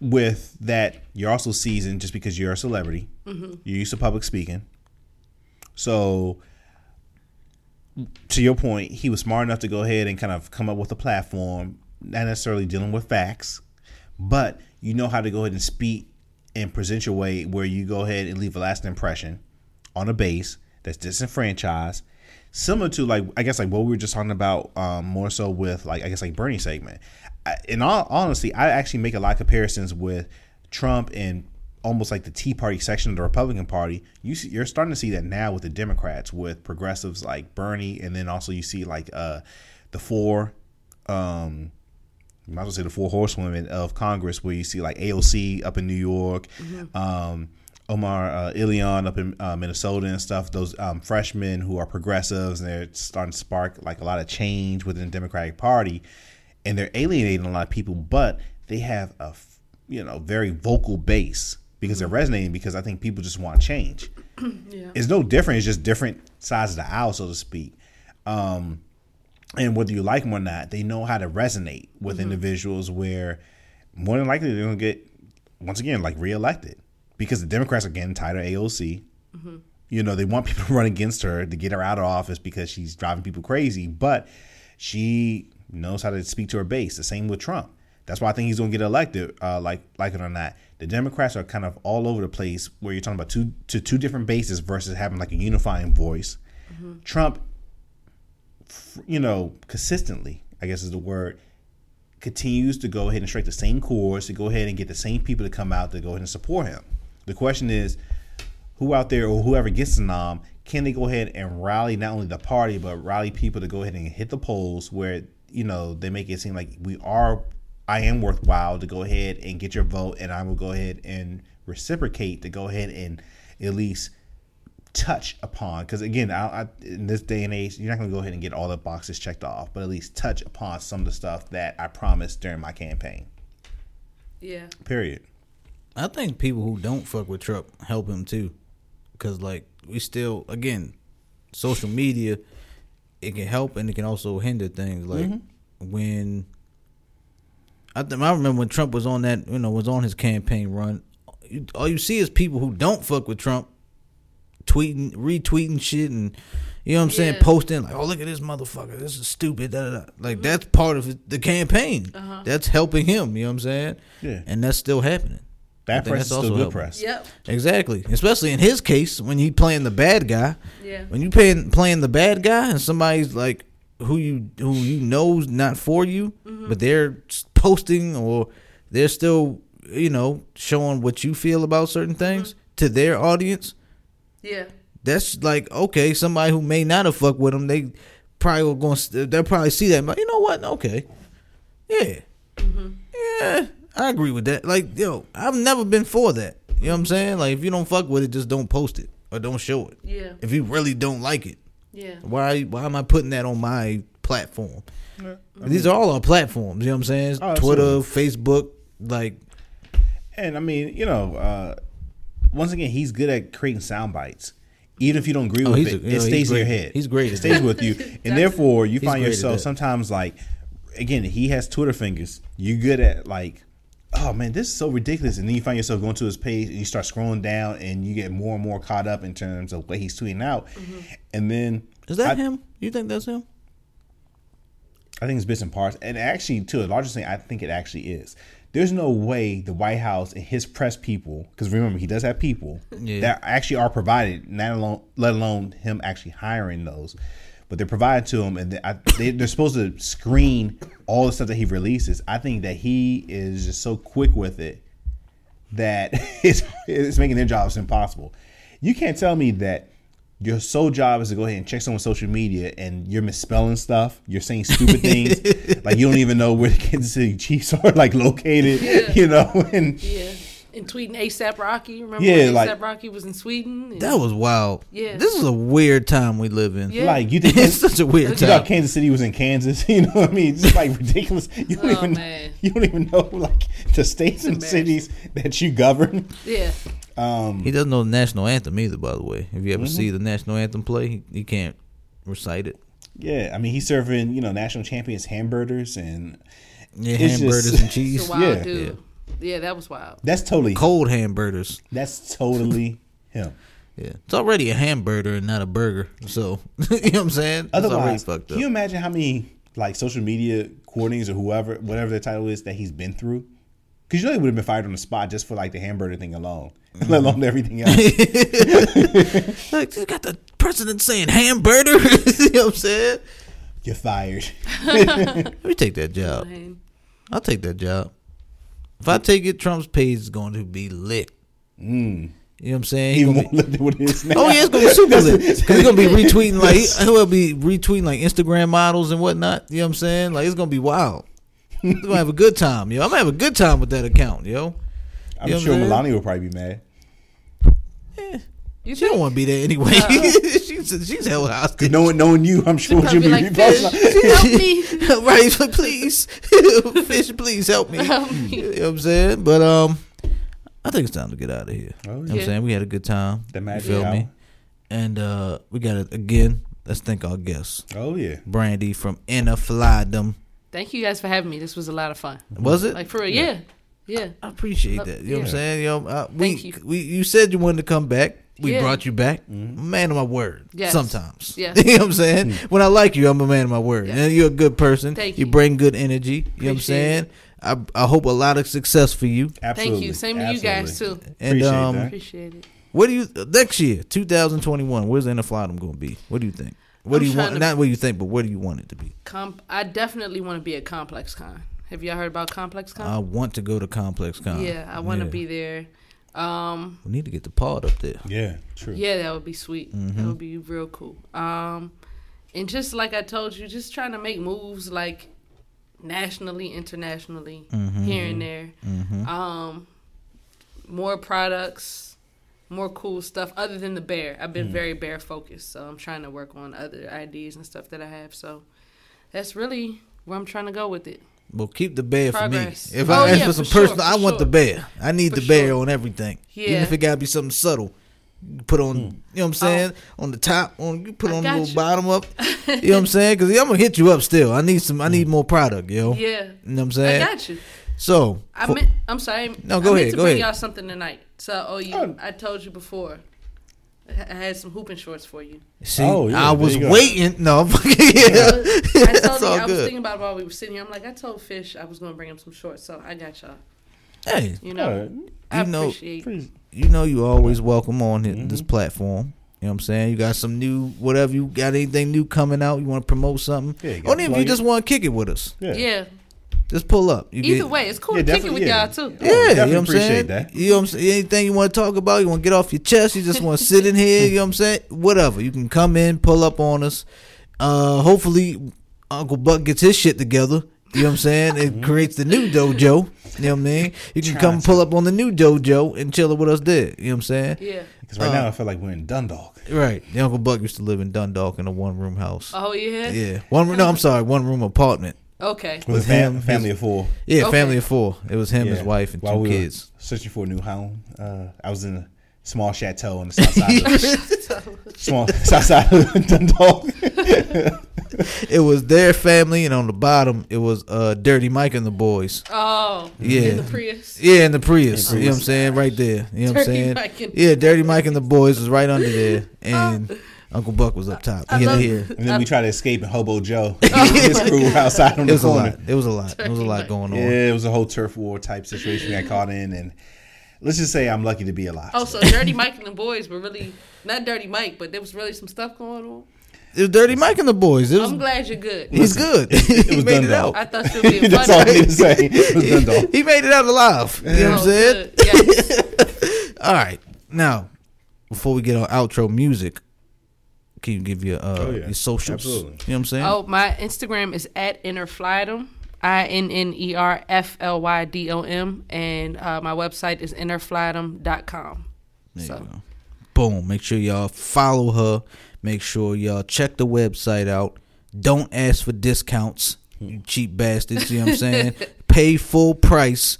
With that, you're also seasoned just because you're a celebrity. Mm-hmm. You're used to public speaking. So, to your point, he was smart enough to go ahead and kind of come up with a platform, not necessarily dealing with facts, but you know how to go ahead and speak and present your way where you go ahead and leave a lasting impression on a base that's disenfranchised. Similar to like I guess like what we were just talking about, um, more so with like I guess like Bernie segment. I, in all honesty, I actually make a lot of comparisons with Trump and almost like the Tea Party section of the Republican Party. You see, you're starting to see that now with the Democrats, with progressives like Bernie, and then also you see like uh, the four, um, you might as well say the four horsewomen of Congress, where you see like AOC up in New York, um, Omar uh, Ilhan up in uh, Minnesota and stuff. Those um, freshmen who are progressives and they're starting to spark like a lot of change within the Democratic Party, and they're alienating a lot of people, but they have a f- you know very vocal base because they're resonating because I think people just want change. yeah. It's no different. It's just different sides of the aisle, so to speak. Um, and whether you like them or not, they know how to resonate with individuals where more than likely they're going to get, once again, like reelected because the Democrats are getting tired of AOC. You know, they want people to run against her to get her out of office because she's driving people crazy, but she knows how to speak to her base. The same with Trump. That's why I think he's going to get elected, uh, like like it or not. The Democrats are kind of all over the place where you're talking about two to two different bases versus having like a unifying voice. Trump you know, consistently, I guess is the word, continues to go ahead and strike the same chords, to go ahead and get the same people to come out to go ahead and support him. The question is, who out there or whoever gets the nom, can they go ahead and rally not only the party, but rally people to go ahead and hit the polls where, you know, they make it seem like we are, I am worthwhile to go ahead and get your vote, and I will go ahead and reciprocate to go ahead and at least touch upon because again I, I, in this day and age you're not going to go ahead and get all the boxes checked off but at least touch upon some of the stuff that i promised during my campaign Yeah. period I think people who don't fuck with Trump help him too, because like we still again, social media, it can help and it can also hinder things. Like mm-hmm. when I th- I remember when Trump was on that you know was on his campaign run, you- all you see is people who don't fuck with Trump tweeting, retweeting shit, and you know what I'm saying, Yeah. posting like, "Oh, look at this motherfucker! This is stupid." Da, da, da. Like mm-hmm. that's part of the campaign. Uh-huh. That's helping him. You know what I'm saying? Yeah. And that's still happening. Bad think press is that's still also good helping. press. Yep. Exactly. Especially in his case, when you playing the bad guy. Yeah. When you playing playing the bad guy and somebody's like who you who you know's not for you, Mm-hmm. but they're posting or they're still you know showing what you feel about certain things Mm-hmm. to their audience. Yeah. That's like okay, somebody who may not have fucked with them, they probably will going to they'll probably see that. But you know what? Okay, yeah, Mm-hmm. yeah, I agree with that. Like yo, I've never been for that. You know what I'm saying? Like if you don't fuck with it, just don't post it or don't show it. Yeah. If you really don't like it, Yeah. why why am I putting that on my platform? These are all our platforms. You know what I'm saying? Oh, Twitter, absolutely. Facebook, like And I mean, you know, uh, once again, he's good at creating sound bites. Even if you don't agree Oh, with it, a- it know, stays in your head. He's great It stays with you, and therefore you He's find yourself sometimes like, again, he has Twitter fingers. You're good at like, oh man, this is so ridiculous, and then you find yourself going to his page and you start scrolling down, and you get more and more caught up in terms of what he's tweeting out, mm-hmm. and then is that I- him? You think that's him? I think it's bits and parts, and actually, to a large thing, I think it actually is. There's no way the White House and his press people, because remember he does have people Yeah. that actually are provided, not alone, let alone him actually hiring those, but they're provided to him, and they, I, they, they're supposed to screen all the stuff that he releases. I think that he is just so quick with it that it's, it's making their jobs impossible. You can't tell me that your sole job is to go ahead and check someone's social media and you're misspelling stuff. You're saying stupid things. like you don't even know where the Kansas City Chiefs are like located, you know? And Yeah. And tweeting ASAP Rocky. Remember Yeah, when like- ASAP Rocky was in Sweden? And- That was wild. Yeah. This is a weird time we live in. Yeah. like you think It's such a weird you time. thought Kansas City was in Kansas, you know what I mean? It's just like ridiculous. You don't Oh, even man. you don't even know like the states and cities that you govern. yeah. Um He doesn't know the national anthem either, by the way. If you ever Mm-hmm. see the national anthem play, he, he can't recite it. yeah, I mean he's serving, you know, national champions hamburgers and Yeah, hamburgers just- and cheese. A wild Yeah. dude. Yeah. That was wild. that's totally Cold hamburgers. that's totally him. Yeah. It's already a hamburger and not a burger. So, you know what I'm saying? It's already Otherwise, fucked can you imagine how many like social media coordinators or whoever, whatever their title is, that he's been through? Because you know he would have been fired on the spot just for like the hamburger thing alone, Mm-hmm. let alone everything else. like, you got the president saying hamburger. you know what I'm saying? You're fired. Let me take that job. I'll take that job. If I take it, Trump's page is going to be lit. Mm. You know what I'm saying? He Even more be- lit than what it is now. Oh yeah, it's gonna be super lit. Cause he's gonna be retweeting like he, he'll be retweeting like Instagram models and whatnot. You know what I'm saying? Like it's gonna be wild. He's gonna have a good time, yo. I'm gonna have a good time with that account, yo. I'm You know sure? Melania will probably be mad. You She don't want to be there anyway. She's she's held hostage. Cause knowing knowing you, I'm sure she'll Probably be like, reposting. fish, help me. right? so Please, fish, please help me. Help me. You know what I'm saying? But um, I think it's time to get out of here. Oh, You know what I'm saying? We had a good time. The You magic feel me? And uh, we got it again. Let's thank our guests, Oh yeah. Brandy from Inner Flydom. Thank you guys for having me. This was a lot of fun. Was it? Like for real, yeah. Yeah. I appreciate that. You know what I'm Yeah. saying? Yo, uh, we, Thank you. we you said you wanted to come back. We Yeah. brought you back. Man of my word. Yes. Sometimes. Yeah. you know what I'm saying? When I like you, I'm a man of my word. Yeah. And you're a good person. Thank you you. bring good energy. You know what I'm saying? I I hope a lot of success for you. Absolutely. Thank you. Same to you guys too. And Appreciate um that. Appreciate it. what do you next year, 2021, where's the Inner going to be? What do you think? What I'm do you want? to- Not what you think, but what do you want it to be? Comp- I definitely want to be at Complex Con. Have y'all heard about Complex Con? I want to go to Complex Con. yeah, I want to Yeah. be there. Um, We need to get the pod up there. Yeah, true. yeah, that would be sweet. Mm-hmm. That would be real cool. Um, and just like I told you, just trying to make moves like nationally, internationally, Mm-hmm. here and there. Um, more products, more cool stuff other than the bear. I've Mm. been very bear focused, so I'm trying to work on other ideas and stuff that I have. So that's really where I'm trying to go with it. Well, keep the bear Progress. for me. If Oh, I ask yeah, for some for sure, personal, for I want the sure. bear. I need For the bear sure. on everything. Yeah. Even if it gotta be something subtle. You Put on, hmm. you know what I'm saying? Oh. On the top, on you put I on the little you. bottom up. you know what I'm saying? Because I'm gonna hit you up still. I need some. I need hmm. more product, yo. Yeah, You know what I'm saying? I saying? got you. So, I for- meant, I'm sorry. No, go I meant ahead, To go bring ahead. y'all something tonight. So, oh, you. Oh. I told you before. I I had some hooping shorts for you. see, Oh, yeah, I was waiting. No, I'm fucking yeah. I told That's you, all I was thinking about it while we were sitting here. I'm like, I told Fish I was going to bring him some shorts, so I got y'all. Hey, You know, Yeah, I you know- appreciate. you know you always welcome on Mm-hmm. this platform. You know what I'm saying? You got some new whatever you got anything new coming out, you want to promote something? Yeah, you gotta Only if you just want to kick it with us. yeah. Yeah. Just pull up. You Either get- way, it's cool Yeah, to kick with yeah. y'all too. Yeah, Oh, you know what I'm appreciate saying? that. You know what I'm saying? Anything you want to talk about, you want to get off your chest, you just want to sit in here, you know what I'm saying? Whatever. You can come in, pull up on us. Uh hopefully Uncle Buck gets his shit together. You know what I'm saying? It creates the new dojo. You know what I mean? You can come pull up on the new dojo and chill with us there. You know what I'm saying? Yeah. Because right Uh, now I feel like we're in Dundalk. Right. The Uncle Buck used to live in Dundalk in a one room house. Oh yeah. Yeah. One room. no, I'm sorry, one room apartment. Okay. With, With a fam- him, family his- of four. Yeah, Okay. family of four. It was him, his wife, and While two we were kids. searching for a new home. Uh, I was in a small chateau on the south side. of, small south side of Dundalk. It was their family, and on the bottom it was uh, Dirty Mike and the boys. Oh. Yeah. In the Prius. Yeah, in the Prius. In You know what I'm saying? Right there. You know what I'm saying? Mike and- yeah, Dirty Mike and the boys was right under there, and Uncle Buck was up top. I He had love- to hear. And then we tried to escape and Hobo Joe. His crew were outside on It the was a lot. It was a lot. It was a lot going on. Yeah, it was a whole turf war type situation we got caught in. And let's just say I'm lucky to be alive. Oh, so Dirty Mike and the boys were really not Dirty Mike, but there was really some stuff going on. It was Dirty Mike and the boys. It was. I'm glad you're good. He's good. it he was made it Dundalk. out. I thought you were being That's all I funny. need to say. It was Dundalk. he made it out alive. You know what I'm Oh, saying? good. Yes. All right. Now, before we get on outro music, can you give your uh, Oh, yeah. your socials? Absolutely. You know what I'm saying? Oh, my Instagram is at innerflydom. I N N E R F L Y D O M, and uh, my website is innerflydom.com. There So, you go. Boom. Make sure y'all follow her. Make sure y'all check the website out. Don't ask for discounts, you cheap bastards. You know what I'm saying? Pay full price.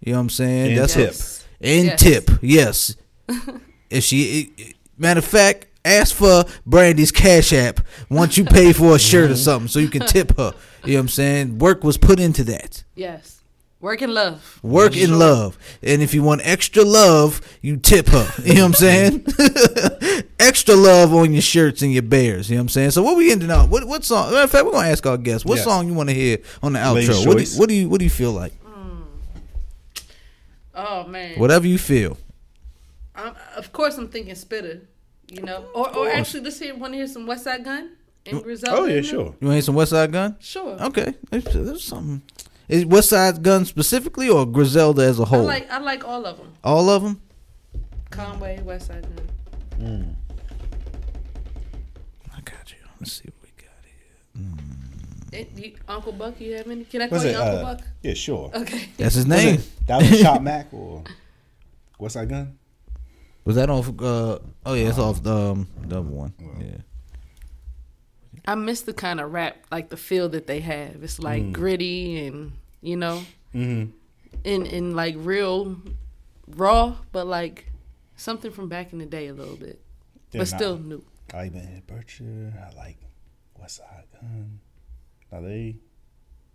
You know what I'm saying? And That's tip. Yes. And Yes. tip, yes. if she, matter of fact, ask for Brandy's Cash App once you pay for a shirt or something, so you can tip her. You know what I'm saying? Work was put into that. yes. Work in love. Work in love, and if you want extra love, you tip her. You know what I'm saying? extra love on your shirts and your bears. You know what I'm saying? So what we ending up? What what song? Matter of fact, we're gonna ask our guests what Yeah. song you want to hear on the outro. What do, choice. what do you what do you feel like? Hmm. Oh, man. Whatever you feel. I'm, of course, I'm thinking Spitter, you know. Or, or actually, let's hear, want to hear some Westside Gunn? And Griselda Oh, yeah, sure. You want to hear some Westside Gunn? Sure. Okay, there's, there's something. Is Westside Gunn specifically or Griselda as a whole? like I like all of them. All of them? Conway, West Side Gun. I got you. Let's see what we got here. Eh, you- Uncle Buck, you have any? Can I call Was you it? Uncle Uh, Buck? yeah, sure. Okay. That's his Was name. it- that was Shot Mac or what's that gun? Was that off? Uh, oh yeah, it's off um, the other one. Yeah. I miss the kind of rap, like the feel that they have. It's like Mm. gritty and you know, Mm-hmm. and and like real raw, but like something from back in the day a little bit, but still new. I like Ben Butcher. I like West Side Gun. Are they?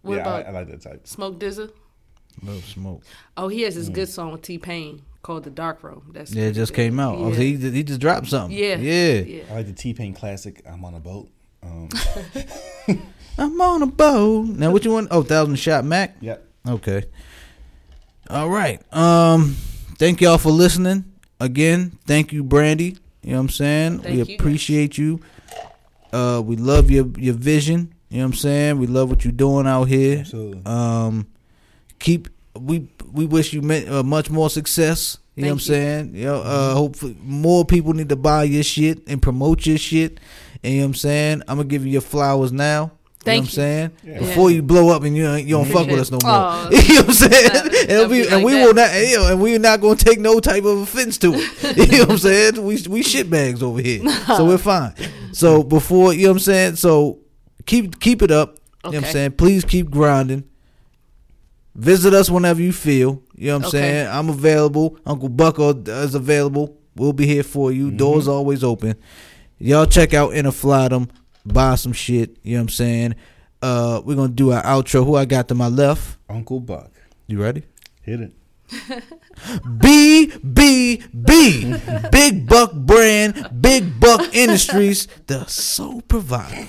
What yeah, about I, I like that type. Smoke DZA? Love smoke. Oh, he has this Mm. good song with T Pain called "The Dark Room." That's Yeah, it just came out. Oh, he he just dropped something. yeah, Yeah. yeah. I like the T Pain classic. I'm on a boat. Um, I'm on a boat. Now, what you want? Oh, Thousand Shot Mac. yep. Okay. All right. Um. Thank y'all for listening. Again, thank you, Brandy. You know what I'm saying? Thank we you. appreciate you. Uh, we love your your vision. You know what I'm saying? We love what you're doing out here. Absolutely. Um, keep we we wish you ma- uh, much more success. You know what I'm you. saying? You know, uh, hopefully more people need to buy your shit and promote your shit. And you know what I'm saying? I'm gonna give you your flowers now. Thank you know what I'm you. saying? Yeah. Before you blow up and you you don't fuck with us no more. Aw. you know what I'm saying? Nah, and don't we be and we that. will not you know, and we're not gonna take no type of offense to it. you know what I'm saying? We we shit bags over here. So we're fine. So before you know what I'm saying? So keep keep it up. You know what I'm saying? Please keep grinding. Visit us whenever you feel. You know what I'm Okay. saying? I'm available. Uncle Bucko is available. We'll be here for you. Doors always open. Y'all check out Inner Flydom. Buy some shit. You know what I'm saying? Uh, we're gonna do our outro. Who I got to my left? Uncle Buck. You ready? Hit it. B B B Big Buck Brand, Big Buck Industries, the sole provider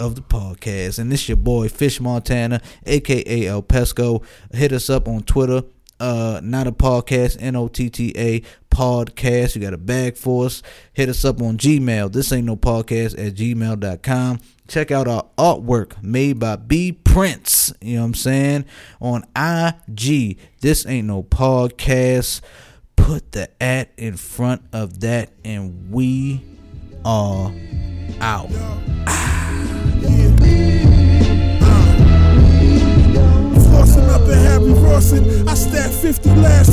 of the podcast. And this your boy Fish Montana, aka El Pesco. Hit us up on Twitter. Uh, not a podcast, N O T T A podcast. You got a bag for us. Hit us up on Gmail. This ain't no podcast at gmail.com. Check out our artwork made by B Prince. You know what I'm saying? On IG. This ain't no podcast. Put the at in front of that, and we are out. Ah. 50 last